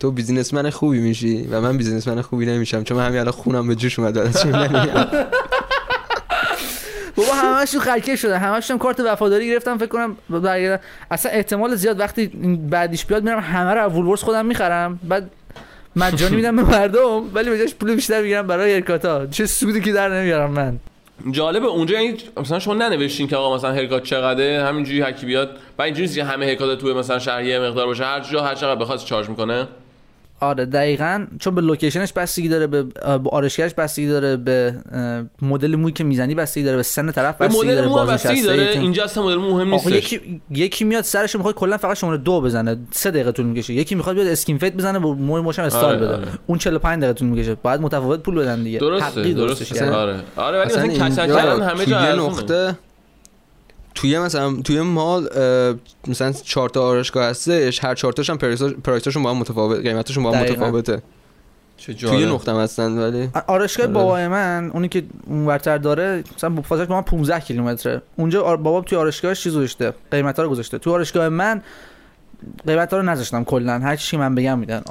تو بیزینسمن خوبی میشی و من بیزینسمن خوبی نمیشم چون من همین الان خونم به جوش اومد از بابا همشون خرکه شده همشون کارت وفاداری گرفتم فکر کنم برگردن اصلا احتمال زیاد وقتی بعدیش بیاد میرم همه رو وولورس خودم می‌خرم. بعد مجانی میدم به مردم ولی به جاش پول بیشتر می‌گیرم برای هرکاتا چه سودی که در نمیارم من. جالبه اونجا یعنی مثلا شما ننوشتین که آقا مثلا هرکات چقدره همینجوری هکی بیاد. و اینجوری همه هرکات تو مثلا شهریه مقدار باشه هر جا هر چقدر بخواد چارج می‌کنه. آره دقیقا. چون به لوکیشنش بستگی داره به آرایشگرش بستگی داره به مدل موی که می‌زنی بستگی داره به سن طرف بستگی داره بازنشسته. بستگی داره. اینجا اصلا مدل مو مهم نیست یکی یکی میاد سرش می‌خواد کلا فقط شماره دو بزنه. سه دقیقه طول می‌کشه. یکی می‌خواد بیاد skin fade بزنه و موی موشم استایل آره، بده. آره. اون 45 دقیقه طول می‌کشه. بعد متفاوت پول بدن دیگه. درسته درسته. آره. آره ولی مثلا کچل همه جا نقطه توی مثلا توی mall مثلا چهار تا آرایشگاه هستش هر چهار تاشون پرایسشون با هم متفاوت قیمتشون با هم متفاوته. توی نقطه هستن ولی آرایشگاه بله. بابای من اونی که اونورتر داره مثلا فاصله با من 15 کیلومتره. اونجا بابا توی آرایشگاهش چیز گذاشته قیمتا رو گذاشته. تو آرایشگاه من قیمت رو نذاشتم کلا. هر چی من بگم میدن.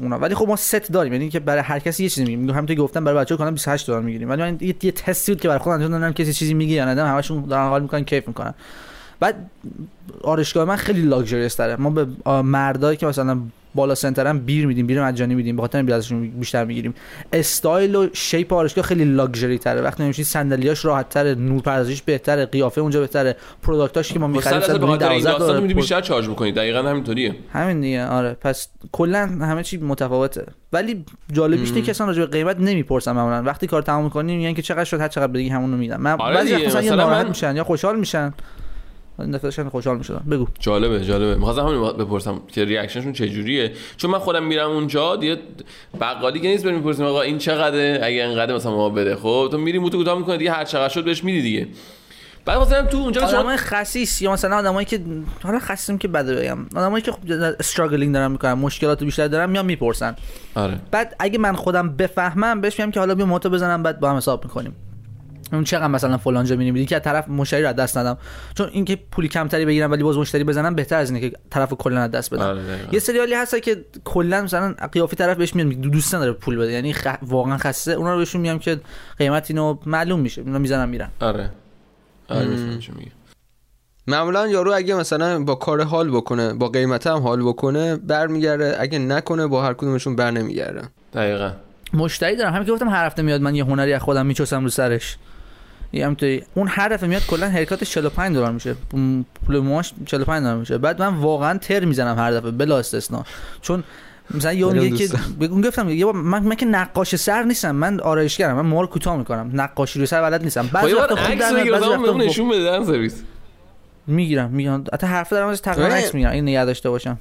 اونا. ولی خب ما ست داریم. یعنی که برای هر کسی یه چیزی میگیم. همونطور که گفتم برای بچه‌ها کلا 28 دلار می‌گیریم. ولی من یه, یه تستی بود که برای خودم انجام دادم. کسی چیزی میگه یا نه همشون دارن حال می‌کنن کیف می‌کنن. بعد آرشگاه من خیلی لاکچری تره. ما به مردایی که مثلا بالا سنترم بیر میدیم بیر مجانی میدیم به خاطر ازشون بیشتر می‌گیریم. استایل و شیپ آرشگاه خیلی لاکچری تره وقتی نمیشین صندلیاش راحت تره نور پردازیش بهتره قیافه اونجا بهتره. پروداکتاش که ما می‌خریم مثلا به خاطر این داستان میدی بیشتر چارج می‌کنید دقیقاً همینطوریه. همین دیگه آره. پس کلا همه چی متفاوته. ولی جالبیش اینه که اصلا راجع به قیمت نمی‌پرسن معمولا. وقتی کار تمام می‌کنیم میگن که چقدر شد هر چقدر بگی همون رو میدم. من آره بعضی مثلا, مثلا من... میشن یا خوشحال میشن. این دفعه خوشحال می‌شدم. بگو. جالبه جالبه. می‌خواستم همین بپرسم که reaction شون چه جوریه چون من خودم میرم اونجا یه بقالی که نیست بریم بپرسیم آقا این چقدره؟ اگه اینقدر مثلا ما بده. خب تو میری موتو کوتاه می‌کنه دیگه هر چقدر شد بهش میدی دیگه. بعد مثلا تو اونجا آدمای خسیس یا مثلا آدمایی که حالا خسیسم که بده بگم. آدمایی که خب struggling دارن می‌کنن مشکلات بیشتر دارن میان می‌پرسن. آره. بعد اگه من خودم بفهمم بهش میگم که حالا بیا موتو بزنم بعد با هم حساب می‌کنیم. اون چقدر مثلا فلان جا می‌بینی که طرف مشتری رو دست ندم. چون اینکه پولی کمتری بگیرم ولی باز مشتری بزنم بهتر از اینه که طرف کلا دست بدم. آره یه سریالی هست که کلا مثلا قیافی طرف بهش میاد دوست نداره پول بده. یعنی خ... واقعا خسته اونا رو بهشون میگم که قیمت اینو معلوم میشه. اینا می‌زنم میرن. آره. آره میگی. معمولا یارو اگه مثلا با کار حال بکنه با قیمت هم حال بکنه برمیگرده. اگه نکنه با هر کدومشون بر نمیگرده دقیقاً. مشتری دارم. همین که گفتم هر هفته میاد من یه هنری از خودم میچوسم رو سرش. همینطوری اون هر دفعه میاد کلا هرکاتش 45 دلار میشه. پول موهاش 45 دلار میشه. بعد من واقعا تر می‌زنم هر دفعه بلا استثنا چون مثلا یه میگه که بگم گفتم یه من, من که نقاش سر نیستم من آرایشگرم من مار کوتاه می‌کنم. نقاشی رو سر بلد نیستم. بعضی وقتا خوب در بعضی وقتا نشون بده سرویس. می‌گیرم میگم حتی حرف دارم از تقریبا عکس می‌گیرم. این نگه داشته باشم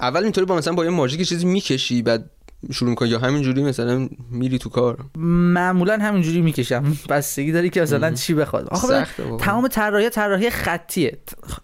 اول اینطوری با مثلا با یه ماژیک چیزی می‌کشی بعد شروع می‌کنی یا همینجوری مثلا میری تو کار؟ معمولا همینجوری می‌کشم. بستگی داری که مثلا چی بخواد. آخه تمام طراحی طراحی خطیه.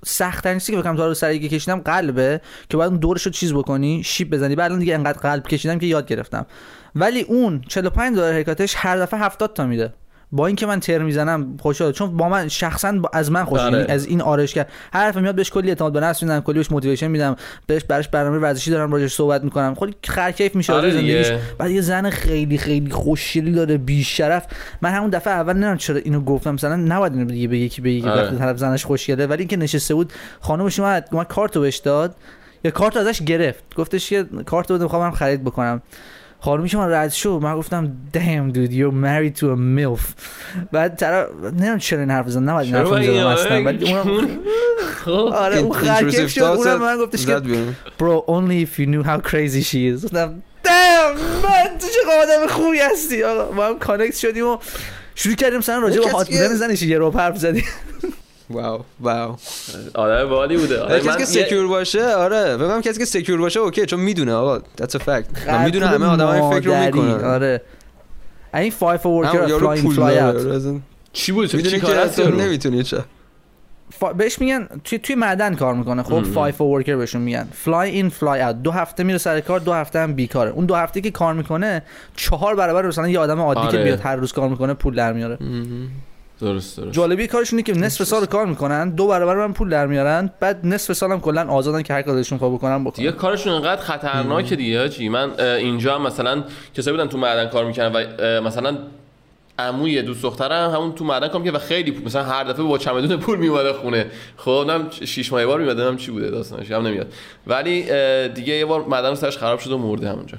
سخت ترین چیزی که بکنم تا رو سری کشیدم قلبه که بعد دورش رو چیز بکنی شیپ بزنی. بعد دیگه انقدر قلب کشیدم که یاد گرفتم. ولی اون 45 دلار حرکاتش هر دفعه 70 تا میده. با اینکه من تر می‌زنم خوشحال چون با من شخصا با- از من خوش آره. یعنی از این آرش کرد هر حرف میاد بهش کلی اعتماد به نفس میدم کلی بهش موتیویشن میدم بهش براش برنامه ورزشی دارم راجعش صحبت می‌کنم. خیلی خرکیف میشه آره آره. زندگیش. بعد یه زن خیلی خیلی خوشگلی داره بی شرف من همون دفعه اول نمی‌دونم چرا اینو گفتم مثلا نباید اینو دیگه به یکی به یکی آره. وقتی طرف زنش خوشگله ولی اینکه نشسته بود خانومش اومد من کارتو بهش داد. یا کارت ازش گرفت. گفتش که کارت بده می‌خوام خرید بکنم. خانومش من رد شد من گفتم damn dude you're married to a milf. بعد طرف نمی‌دونم چرا این حرف زدم نباید این حرف این اصلا آره؟ ولی اونم خب. آره اون خرکیف شد اونم من گفتش که bro only if you knew how crazy she is. گفتم damn من تو چه آدم خوبی هستی. آقا ما هم connect شدیم و شروع کردیم مثلا راجع به hot بودن زنش یه رو حرف زدیم. wow wow. آدم بالی بوده. آره کسی من که secure باشه آره بگم کسی که secure باشه اوکی چون می‌دونه آقا that's a fact. من می‌دونه همه آدم این فکر رو. می‌کنن. آره. این FIFO worker fly in پول fly out. چی بود؟ چی می‌دونه کار که هست؟ نمی‌تونی چه؟ فا... بهش میگن توی توی معدن کار می‌کنه خب. FIFO worker بهشون میگن. fly in fly out دو هفته میره سر کار دو هفته هم بیکاره. اون دو هفته که کار می‌کنه چهار برابر مثلا یه آدم عادی که آره. بیاد هر روز کار می‌کنه پول در میاره. درست درست. جالبی کارشونه که نصف سال کار می‌کنن دو برابر من پول در میارن بعد نصف سالم کلا آزادن که هر کارشون خواه بکنن بکنن دیگه کارشون انقدر خطرناکه دیگه حاجی. من اینجا هم مثلا کسایی بودن تو معدن کار می‌کردن و مثلا عموی دوست دخترم همون تو معدن کار می‌کرد و خیلی پول- مثلا هر دفعه با چمدون پول میومده خونه. خب نم شش ماه یه بار میومده نم چی بوده داستانش هم نمیاد. ولی دیگه یه بار معدن سرش خراب شد و مرده همونجا.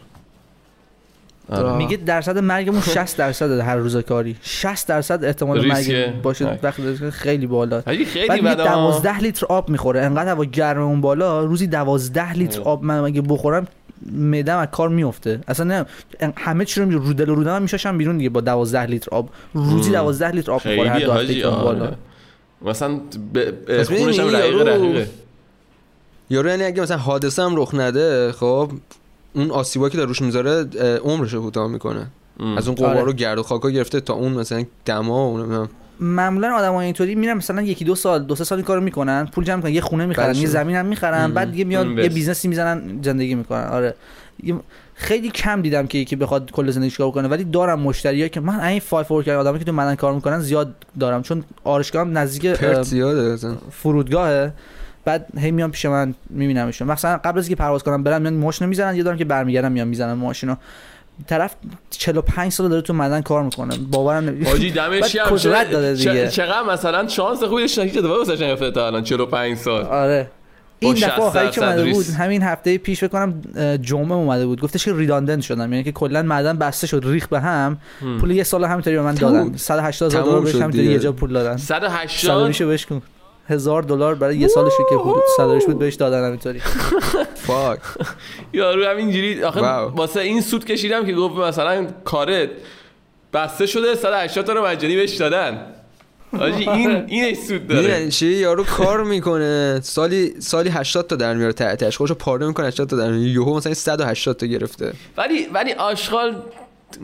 آره. میگه درصد مرگمون 60 درصد هر روز کاری 60 درصد احتمال. مرگ باشه. وقتی خیلی بالا خیلی بعد میگه بده ها. 12 لیتر آب می‌خوره انقدر هوا گرم اون بالا روزی 12 لیتر آره. آب من اگه بخورم معده‌م از کار میفته اصلا نه همه چی رو می- رو دل و رودم میشاشم بیرون دیگه با 12 لیتر آب روزی مم. 12 لیتر آب می‌خوره هر خیلی دو هفته حاجی که اون بالا آره. مثلا ببین خونش هم رقیقه رقیقه یارو یعنی اگه مثلا حادثه هم رخ نده خب اون آسیبا که در روز می‌ذاره عمرش رو کوتاه می‌کنه ام. از اون غبار آره. و گرد و خاکا گرفته تا اون مثلا دما نمی‌دونم معمولا آدم اینطوری میرن مثلا یکی دو سال دو سه سال این کارو می‌کنن پول جمع می‌کنن یه خونه می‌خرن یه رو- زمین هم می‌خرن. بعد دیگه میان ام، یه. بیزنسی می‌زنن زندگی می‌کنن آره خیلی کم دیدم که یکی بخواد کل زندگیش کار کنه ولی دارم مشتریایی که من این فایف ورکر آدمی که تو مدن کار می‌کنن زیاد دارم چون آرشگاهم نزدیک زیاده فرودگاهه بعد هی میان پیش من میبینمشون. مثلا قبل از اینکه پرواز کنم برم میان ماشینو می‌زنن یه دارم که برمیگردم میان می‌زنن ماشینو. طرف 45 سال داره تو مدن کار می‌کنه. باورم نمی- حاجی دمش گرم. داده دیگه. چقدر مثلا شانس خوبی داشتن که اتفاقی واسش نیفتاده تا الان 45 سال. آره. این دفعه 60 آخری که اومده بود. همین هفته پیش بکنم جمعه اومده بود. گفتش که ریداندنت شدم. یعنی که کلا معدن بسته شد ریخ به هم. پول یه سال همینطوری به من. دادن. 180 هزار دلار بهش همینطوری. یه جا پول دادن. 180 سالاریشو بهش کن هزار دلار برای یه سالش که پول سالاریش بود بهش دادن همینطوری. فاک یارو همینجوری آخه. واسه این سود کشیدم که گفت مثلا کارت بسته شده 180 تا رو مجانی بهش دادن. حاجی این اینش سود داره. می‌دونی چی؟ یارو کار می‌کنه. سالی سالی 80 تا در میاره تحتش خودشو پاره می‌کنه 80 تا در میاره. یهو مثلا 180 تا گرفته. ولی ولی آشغال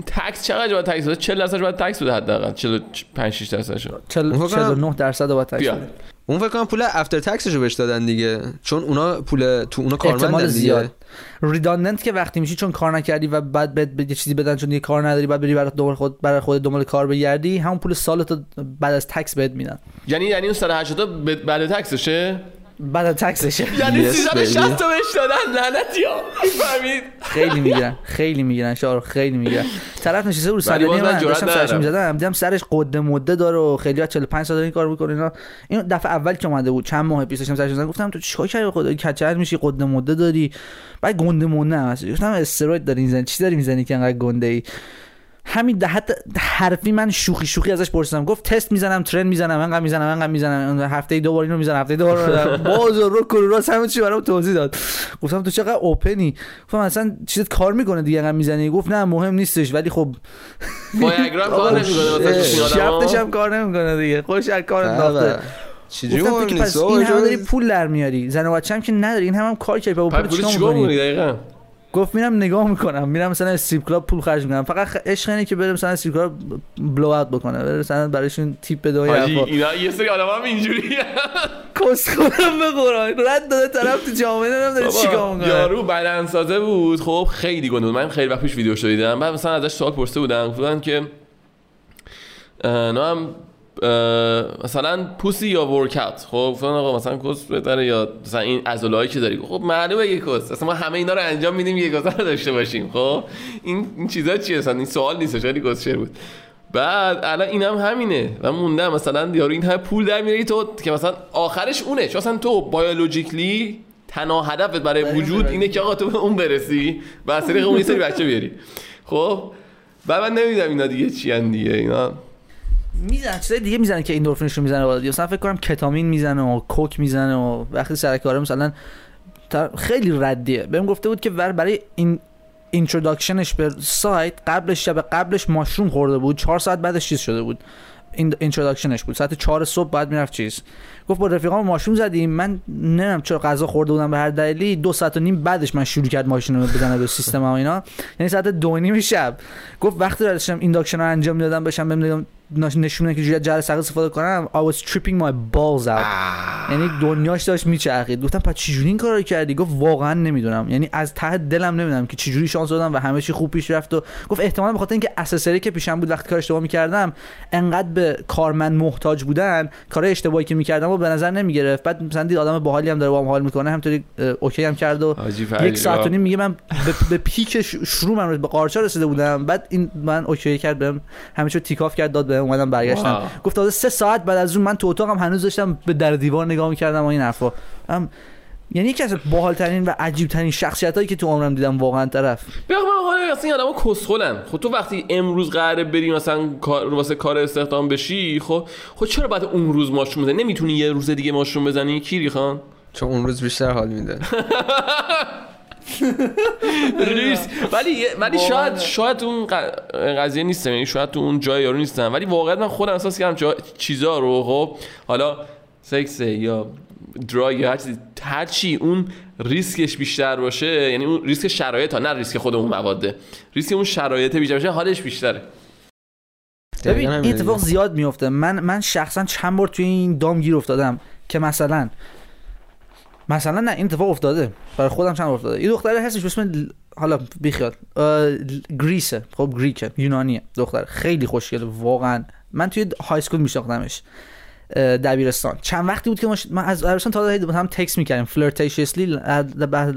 تکس چقدر باید تکس بده؟ 40 درصدش باید تکس بده حداقل. 45 6 درصدش چل- اون فکر کنم- 49 درصد باید تکس. بده. اون فکر کنم پول افتر تکسش رو بهش دادن دیگه. چون اونا پول تو اونا کارمندن زیاد دیگه. ریداندنت که وقتی میشی چون کار نکردی و بعد بهت به یه چیزی بدن چون دیگه کار نداری بعد بری برای دنبال خود برای خود دنبال کار بگردی همون پول سالتو بعد از تکس بهت میدن. یعنی یعنی اون 180 تا ب- بعد تکسشه بعد از تکسشه. یعنی Yes, 360 baby. تا بهش دادن لعنتی ها. فهمید؟ خیلی می‌گیرن خیلی می‌گیرن شار خیلی می‌گیرن. طرف نشسته رو صندلی باز من داشتم سرش. می‌زدم دیدم سرش قده مده داره و خیلی 45 سال این کار می‌کنه اینا. این دفعه اول که اومده بود چند ماه پیش داشتم سرش می‌زدم گفتم تو چیکار کردی خدا؟ کچل میشی قده مده داری؟ بعد گنده مونده هم هستی گفتم استروید داری می‌زنی چی داری می‌زنی که انقدر گنده ای همین ده حتی حرفی من شوخی شوخی ازش پرسیدم. گفت تست می‌زنم ترن می‌زنم انقدر می‌زنم انقدر می‌زنم. هفته ای دو بار اینو می‌زنم هفته ای دو بار باز و رو کرو راست همه چی برام توضیح داد. گفتم تو چقدر اوپنی گفتم اصلا چیزت کار می‌کنه دیگه انقدر می‌زنی؟ گفت نه مهم نیستش ولی خب وایاگرا هم کار نمی‌کنه شفتش هم کار نمی‌کنه دیگه. خودش از کار انداخته. چجوری پس این همه داری پول در میاری. زن و بچه هم که نداری. این هم, هم کار کردی. با پول چیکار می‌کنی؟ دقیقاً؟ گفت میرم نگاه می‌کنم. میرم مثلا strip club پول خرج می‌کنم. فقط عشق اینه که بره مثلا strip club blow out بکنه. بره مثلا برایشون tip بده و اینا یه سری آدم هم اینجوری کس خودم به قرآن رد داده طرف تو جامعه نمی‌دونم داره چیکار می‌کنه. یارو بدنسازه بود. خب خیلی گنده بود. من خیلی وقت پیش ویدیوش رو دیدم. بعد مثلا ازش سوال پرسیده بودن گفتن که نه هم مثلا pussy یا workout خب گفتن آقا مثلا کس بهتره یا مثلا این عضله‌ای که داری. خب معلومه یه کس. اصلا ما همه اینا رو انجام میدیم یه کس رو داشته باشیم. خب این این چیزا چیه؟ اصلا این سوال نیست خیلی کس شعر بود؟ بعد الان اینم همینه. و موندم مثلا یارو این همه پول در میاری تو که مثلا آخرش اونه. چون مثلا تو بیولوژیکلی تنها هدفت برای وجود اینه که آقا تو به اون برسی و از طریق اون یه سری بچه بیاری. خب و من نمی‌دونم اینا دیگه چی ان دیگه. اینا می‌زنن چیزای دیگه می‌زنن که اندورفینش رو می‌زنه بالا. مثلا فکر کنم کتامین می‌زنه و کوک می‌زنه و وقتی سر کاره مثلا خیلی ردیه. بهم گفته بود که بر- برای این introduction ش به سایت قبلش شب قبلش mushroom خورده بود چهار ساعت بعدش چیز شده بود. این introduction ش بود. ساعت چهار صبح بعد می‌رفت چیز. گفت با رفیقام mushroom زدیم. من نمی‌دونم چرا غذا خورده بودم به هر دلیلی. دو ساعت و نیم بعدش من شروع کرد ماشین رو بزنه به سیستم و اینا. یعنی ساعت دو نیم شب. گفت وقتی داشتم induction رو انجام می‌دادم بشم بهم نگم- نش- نشونه که سقز استفاده کنم I was tripping my balls out. یعنی دنیاش داشت میچرخید. گفتم پس چجوری این کارو کردی؟ گفت واقعا نمی‌دونم. یعنی از ته دلم نمی‌دونم که چجوری شانس دادم و همه چی خوب پیش رفت و گفت احتمالا به خاطر اینکه اسسری که پیشم بود وقتی کار اشتباه می‌کردم انقدر به کارمند محتاج بودن کار اشتباهی که می‌کردم و به نظر نمی‌گرفت. بعد مثلا دید آدم باحالی هم داره با هم حال می‌کنه همطوری اوکی هم کرد و یک ساعت و نیم میگه من به, به پیک شروع من به قارچا رسیده بودم. بعد این من اوکی کرد بهم همه چیو تیکاف کرد داد بهم اومدم برگشتم. واو. گفت تازه سه ساعت بعد از اون من تو اتاقم هنوز داشتم به در دیوار نگاه می‌کردم و این حرفا. هم یعنی یکی از باحال ترین و عجیب ترین شخصیت هایی که تو عمرم دیدم واقعا طرف. بیا من حالا اصلا این آدم‌ها کسخلن. خب تو وقتی امروز قراره بری مثلا کار واسه کار استخدام بشی خب خب چرا بعد اون روز ماشروم بزنی؟ نمی‌تونی یه روز دیگه ماشروم بزنی؟ کیری خان؟ چون اون روز بیشتر حال میده. ریس ولی ولی شاید شاید اون قضیه نیستم. یعنی شاید تو اون جای یارو نیستم. ولی واقعا من خودم احساس کردم. چیزا رو خب. حالا سکس یا دراگ یا هر چیزی هر چی اون ریسکش بیشتر باشه یعنی اون ریسک شرایط ها نه ریسک خود اون مواده ریسک اون شرایط بیشتر باشه حالش بیشتره. ببین این اتفاق. زیاد میفته من من شخصا چند بار توی این دام گیر افتادم که مثلا مثلا نه این اتفاق افتاده. برای خودم چند افتاده. یه دختری هستش اسم حالا بیخیال گریسه. خب گریکه. یونانیه. دختر. خیلی خوشگله واقعا. من توی high school میشناختمش. دبیرستان. چند وقتی بود که ماش... من از دبیرستان تا با هم تکس می‌کردیم. flirtatiously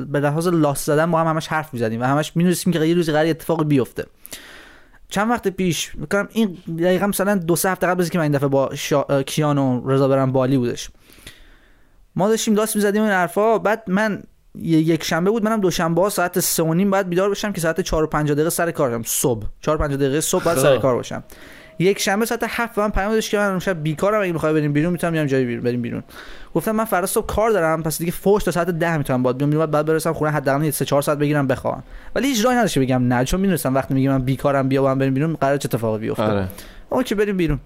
به لحاظ لاس زدن با هم همش حرف می‌زدیم و همش می‌دونستیم که یه روز قرار اتفاق بیفته. چند وقت پیش می‌کنم این دقیقا مثلا دو سه هفته قبل که من این دفعه با شا... کیان و رضا برم بالی بودش. ما داشتیم لاس می‌زدیم این حرفا بعد من یک شنبه بود منم دوشنبه ها ساعت سه و نیم بعد بیدار باشم که ساعت 4 و 50 دقیقه سر کارم صبح. 4 و 50 دقیقه صبح بعد سر خب. کار باشم یک شنبه ساعت 7 من پیام دادش که من امشب بیکارم اگه می‌خوای بریم بیرون می‌تونم بیام جایی بیرون بریم بیرون. گفتم من فردا صبح کار دارم پس دیگه فوش تا ساعت 10 می‌تونم باید بیام بیرون بعد برسم خونه حداقل 3 4 ساعت بگیرم بخوام ولی هیچ راهی نداشته بگم نه چون می‌دونستم وقتی میگم من بیکارم بیا با هم بریم بیرون قرار چه اتفاقی بیفته. آره. اوکی بریم بیرون.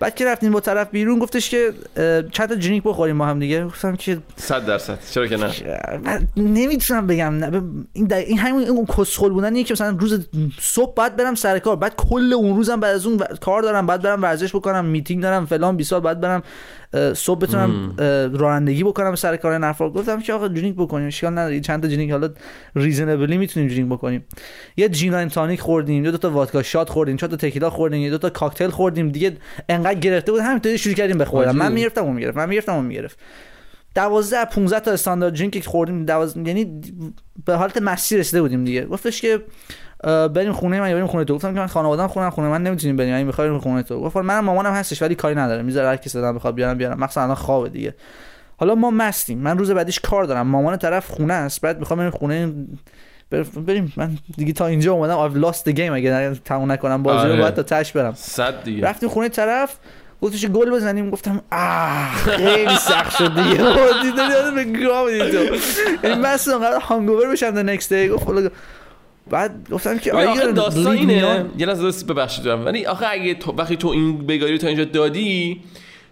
بعد که رفتیم با طرف بیرون گفتش که چند تا جنیک بخوریم با هم دیگه. گفتم که 100 درصد. چرا که نه؟ من نمی‌تونم بگم. نه این در- این همین این کسخل بودن که مثلا روز صبح بعد برم سر کار. بعد کل اون روزم بعد از اون کار دارم بعد برم ورزش بکنم میتینگ دارم فلان بیسار بعد برم صبح بتونم رانندگی بکنم سر کار این حرفا. گفتم که آقا drink بکنیم. اشکال نداره. چند تا drink حالا reasonably می‌تونیم drink بکنیم. یه gin tonic خوردیم یه دو تا vodka shot خوردیم چهار تا tequila خوردیم یه دو تا کاکتل خوردیم. دیگه انقدر گرفته بود. همینطوری شروع کردیم بخورم. من می‌گرفتم اون می‌گرفت. من می‌گرفتم اون می‌گرفت. 12 15 تا standard که خوردیم 12 یعنی به حالت مسیر رسیده بودیم دیگه. گفتش که بریم خونه من یا بریم خونه تو؟ گفتم که من خانواده‌ام خونه خونه من نمی‌تونیم بریم اگه می‌خوای بریم خونه تو. گفت منم مامانم هستش ولی کاری نداره می‌ذاره هر کسی دادم بخواد بیارم بیارم. مخصوصا الان خوابه دیگه. حالا ما مستیم. من روز بعدیش کار دارم. مامان طرف خونه است. بعد می‌خوام بریم خونه بر- بریم. من دیگه تا اینجا اومدم. I've lost the game. اگه تموم نکنم بازی رو آره. باید تا تش برم. 100 دیگه. رفتیم خونه طرف. گفتش گل بزنیم. گفتم آه خیلی سخت شد دیگه. دیدی دادم به گام یعنی من اصلا قرار هانگوور بشم the next day. گفت حالا- بعد گفتم که آیا آخه داستان اینه. یه لحظه درست ببخشید ولی آخه اگه تو وقتی تو این بگاری تا اینجا دادی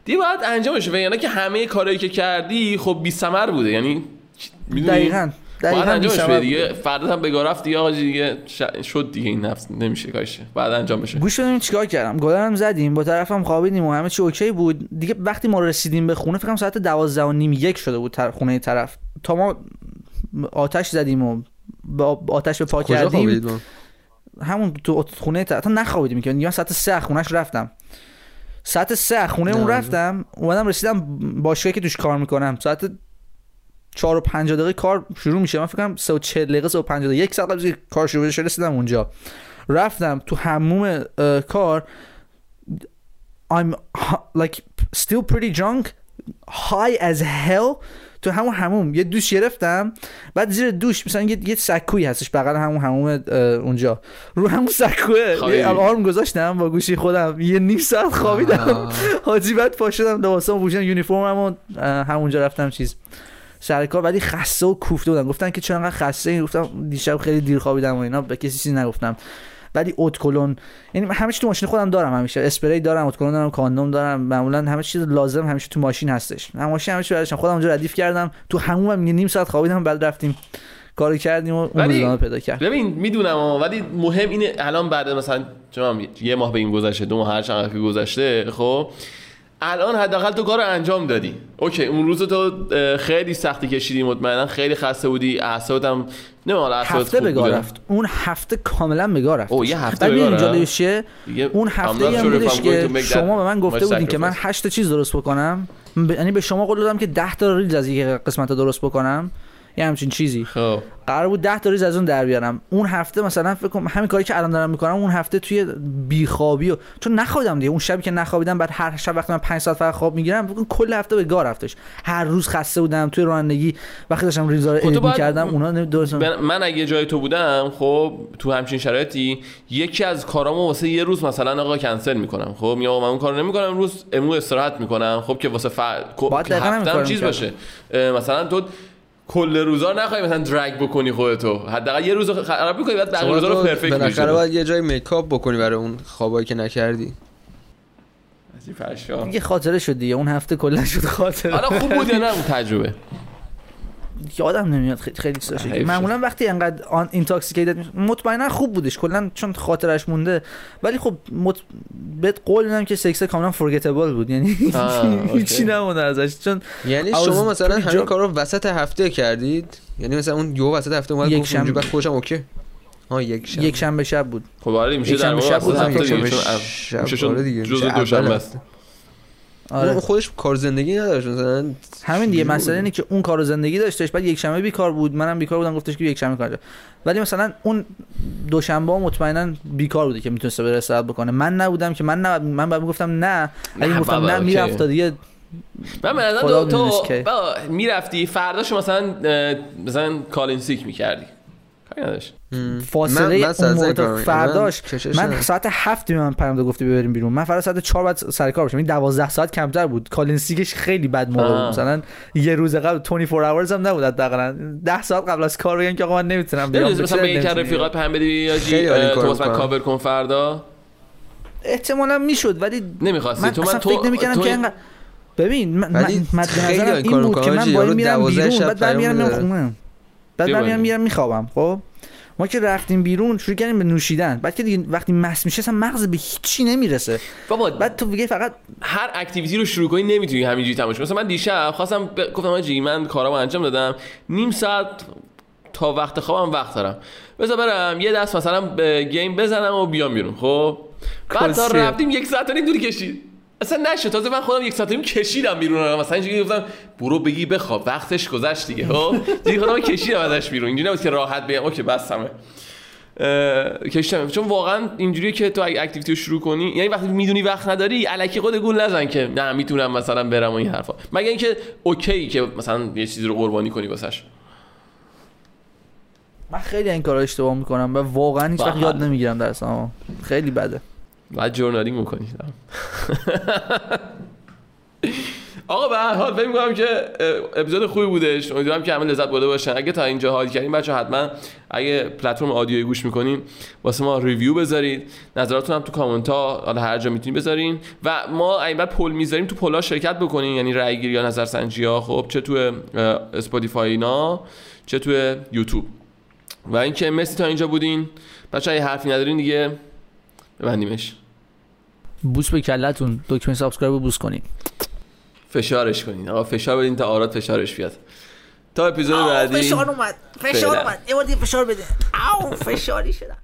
دیگه باید انجامش و یعنی که همه کارهایی که کردی خب بی ثمر بوده. یعنی می‌دونی؟ دقیقاً باید دقیقاً انجامش بده دیگه. فردا هم بگاه رفت دیگه آقا دیگه شد دیگه این نفس نمیشه کارشه بعد انجام بشه. گوش بدیم چیکار کردم. گلرم زدیم با طرفم خوابیدیم و همه چی اوکی بود. دیگه وقتی ما رسیدیم به خونه فکر کنم ساعت 12 و نیم یک شده بود تر خونه طرف. تا ما آتش زدیم و با آتش به پا کردیم؟ همون تو خونه تا نخوابیدیم که. من ساعت 3 خونش رفتم. ساعت سه خونه اون. رفتم اومدم رسیدم باشگاهی که توش کار می‌کنم. ساعت چهار و 50 دقیقه کار شروع میشه. من فکر کنم 3 و 40 دقیقه 3 و 50 دقیقه یک ساعت قبل کار شروع بشه رسیدم اونجا. رفتم تو حموم اه، کار. I'm like still pretty drunk high as hell. تو همون هموم. یه دوش گرفتم بعد زیر دوش مثلا یه, یه سکویی هستش بغل همون هموم اونجا. رو همون سکوه. آرم گذاشتم با گوشی خودم. یه نیم ساعت خوابیدم. حاجی بعد پا شدم لباسام پوشیدم یونیفرمم و همونجا رفتم چیز. سر کار. ولی خسته و کوفته بودم. گفتن که چرا انقدر خسته ای گفتم دیشب خیلی دیر خوابیدم و اینا. به کسی چیزی نگفتم. ولی اتکلون یعنی چی تو ماشین خودم دارم همیشه. اسپری دارم اتکلون دارم کاندوم دارم. معمولا همه چیز لازم همیشه تو ماشین هستش. من ماشین همیشه برداشتم. خودم اونجا ردیف کردم. تو همون یه نیم ساعت خوابیدم بعد رفتیم کاری کردیم و اون پیدا کرد ببین می‌دونم ولی مهم اینه الان بعد مثلا چون یه ماه به این گذشته دو ماه هر چند که گذشته خب؟ الان حداقل تو کار رو انجام دادی. اوکی اون روز تو خیلی سختی کشیدی مطمئنا خیلی خسته بودی اعصابت هم نه هفته خوب به گاه بوده. رفت. اون هفته کاملا به گاه رفت. اوه، یه هفته اینجا اون هفته هم بودش که شما به من گفته بودین که من. هشت تا چیز درست بکنم. یعنی به شما قول دادم که 10 تا ریز از یک قسمت درست بکنم. یه همچین چیزی. خب. قرار بود 10 تا ریز از اون در بیارم. اون هفته مثلا فکر کنم همین کاری که الان دارم می‌کنم اون هفته توی بیخوابی و چون نخوابیدم دیگه اون شبی که نخوابیدم بعد هر شب وقتی من 5 ساعت فقط خواب می‌گیرم فکر کل هفته به گاه رفتش. هر روز خسته بودم توی رانندگی وقتی داشتم reel زا رو خب edit می‌کردم اونا درست من اگه جای تو بودم خب تو همچین شرایطی یکی از کارامو واسه یه روز مثلا آقا کنسل می‌کنم. خب میگم من اون کارو نمی‌کنم امروز امروز استراحت می‌کنم. خب که واسه ف... کارو چیز. باشه. مثلا تو کل روزا نخوای مثلا drag بکنی خودتو. حداقل یه روز رو خراب می‌کنی بعد بقیه روزا رو perfect بالاخره باید یه جای make up بکنی برای اون خوابایی که نکردی. یه خاطره شد دیگه. اون هفته کلا شد خاطره. حالا خوب بود یا نه؟ اون تجربه. یادم نمیاد خیلی خیلی چیزا شد. معمولا وقتی انقدر آن intoxicated مطمئنا خوب بودش کلا چون خاطرش مونده ولی خب مط... بهت قول میدم که سکس کاملا forgettable بود یعنی. هیچی نمونده ازش چون یعنی شما مثلا همین drunk. کار رو وسط هفته کردید یعنی مثلا اون یو وسط هفته اومد یک گفت شنبه. بعد خوشم اوکی ها یک شنبه یک شنبه شب بود خب آره میشه در واقع شب بود، شب. میشه چون آره دیگه، جزء دوشنبه است آره. اون خودش کار زندگی نداشت مثلا همین دیگه مسئله؟ اینه که اون کارو زندگی داشتش بعد یک شنبه بیکار بود منم بیکار بودم گفتش که یک شنبه کار ولی مثلا اون دوشنبه ها مطمئنا بیکار بوده که می‌تونسته بره استراحت بکنه. من نبودم که من نه من بعد می‌گفتم نه. اگه گفتم نه. می‌رفت دیگه من خدا تو, تو می‌رفتی فرداشو مثلا مثلا کالین سیک می‌کردی. نداشت فاصله من- اون موقع. فرداش من من. ساعت هفت من پیام گفتی ببریم بیرون من فردا ساعت چهار بعد سر کار باشم این دوازده ساعت کمتر بود call in sick ش خیلی بد موقع. بود مثلا یه روز قبل 24 hours هم نبود حداقل 10 ساعت قبل از کار بگم که آقا من نمی‌تونم بیام مثلا به بچه یکی از نمی‌تونی رفیقات پیام بدی یا تو مثلا. کاور کن فردا احتمالا می‌شد ولی نمی‌خواستی من تو من تو فکر نمی‌کردم که اینقدر ببین من مد نظرم این بود که. من حاجی، با این یارو میرم 12 بیرون شب بعد برمیگردم پیام میرم. خونه بعد برمیگردم بالا. میرم میخوابم خب؟ ما که رفتیم بیرون شروع کردیم به نوشیدن. بعد که دیگه وقتی مست میشه اصلا مغز به هیچی نمی‌رسه. بابا بعد تو دیگه فقط هر اکتیویتی رو شروع کنی نمی‌تونی همینجوری کنی. مثلا من دیشب خواستم ب... گفتم آجی من کارامو انجام دادم. نیم ساعت تا وقت خوابم وقت دارم. بذار برم یه دست مثلا به گیم بزنم و بیام بیرون خب؟ بعد تا. رفتیم یک ساعت و نیم دوری کشید. اصلا نشد. تازه من خودم یک ساعت نیم کشیدم بیرون. مثلا اینجوری گفتم برو بگی بخواب وقتش گذشت دیگه. خب؟ دیگه خودم کشیدم ازش بیرون. اینجوری نبود که راحت بگم okay بسمه. اه، کشتم چون واقعا اینجوریه که تو اگه activity رو شروع کنی یعنی وقتی می‌دونی وقت نداری الکی خودتو گول نزن که نه می‌تونم مثلا برم و این حرفا. مگه اینکه okay که مثلا یه چیزی رو قربانی کنی واسش. من خیلی این کارا اشتباه می‌کنم و واقعا هیچ وقت باحال. یاد نمی‌گیرم درسام خیلی بده. بعد journaling می‌کنی. آقا به هر حال فکر می‌کنم که اپیزود خوبی بودش. امیدوارم که همه لذت برده باشن. اگه تا اینجا حال کردین بچه حتما اگه platform audioیی گوش می‌کنین واسه ما review بذارید. نظراتتون هم تو کامنت ها حالا هر جا می‌تونید بذارین. و ما این بعد poll می‌ذاریم تو poll ها شرکت بکنین. یعنی رای گیری یا نظرسنجی ها. خب چه تو اسپاتیفای اینا چه تو یوتیوب. و اینکه مرسی تا اینجا بودین. بچه اگه حرفی ندارین دیگه ببندیمش. بوس به کلتون دکمه subscribe رو بوس کنین. فشارش کنین. آقا فشار بدین تا آراد فشارش بیاد. تا اپیزود بعدی. فشار اومد. فشار اومد. یه بار دیگه فشار بده. او فشاری شدم.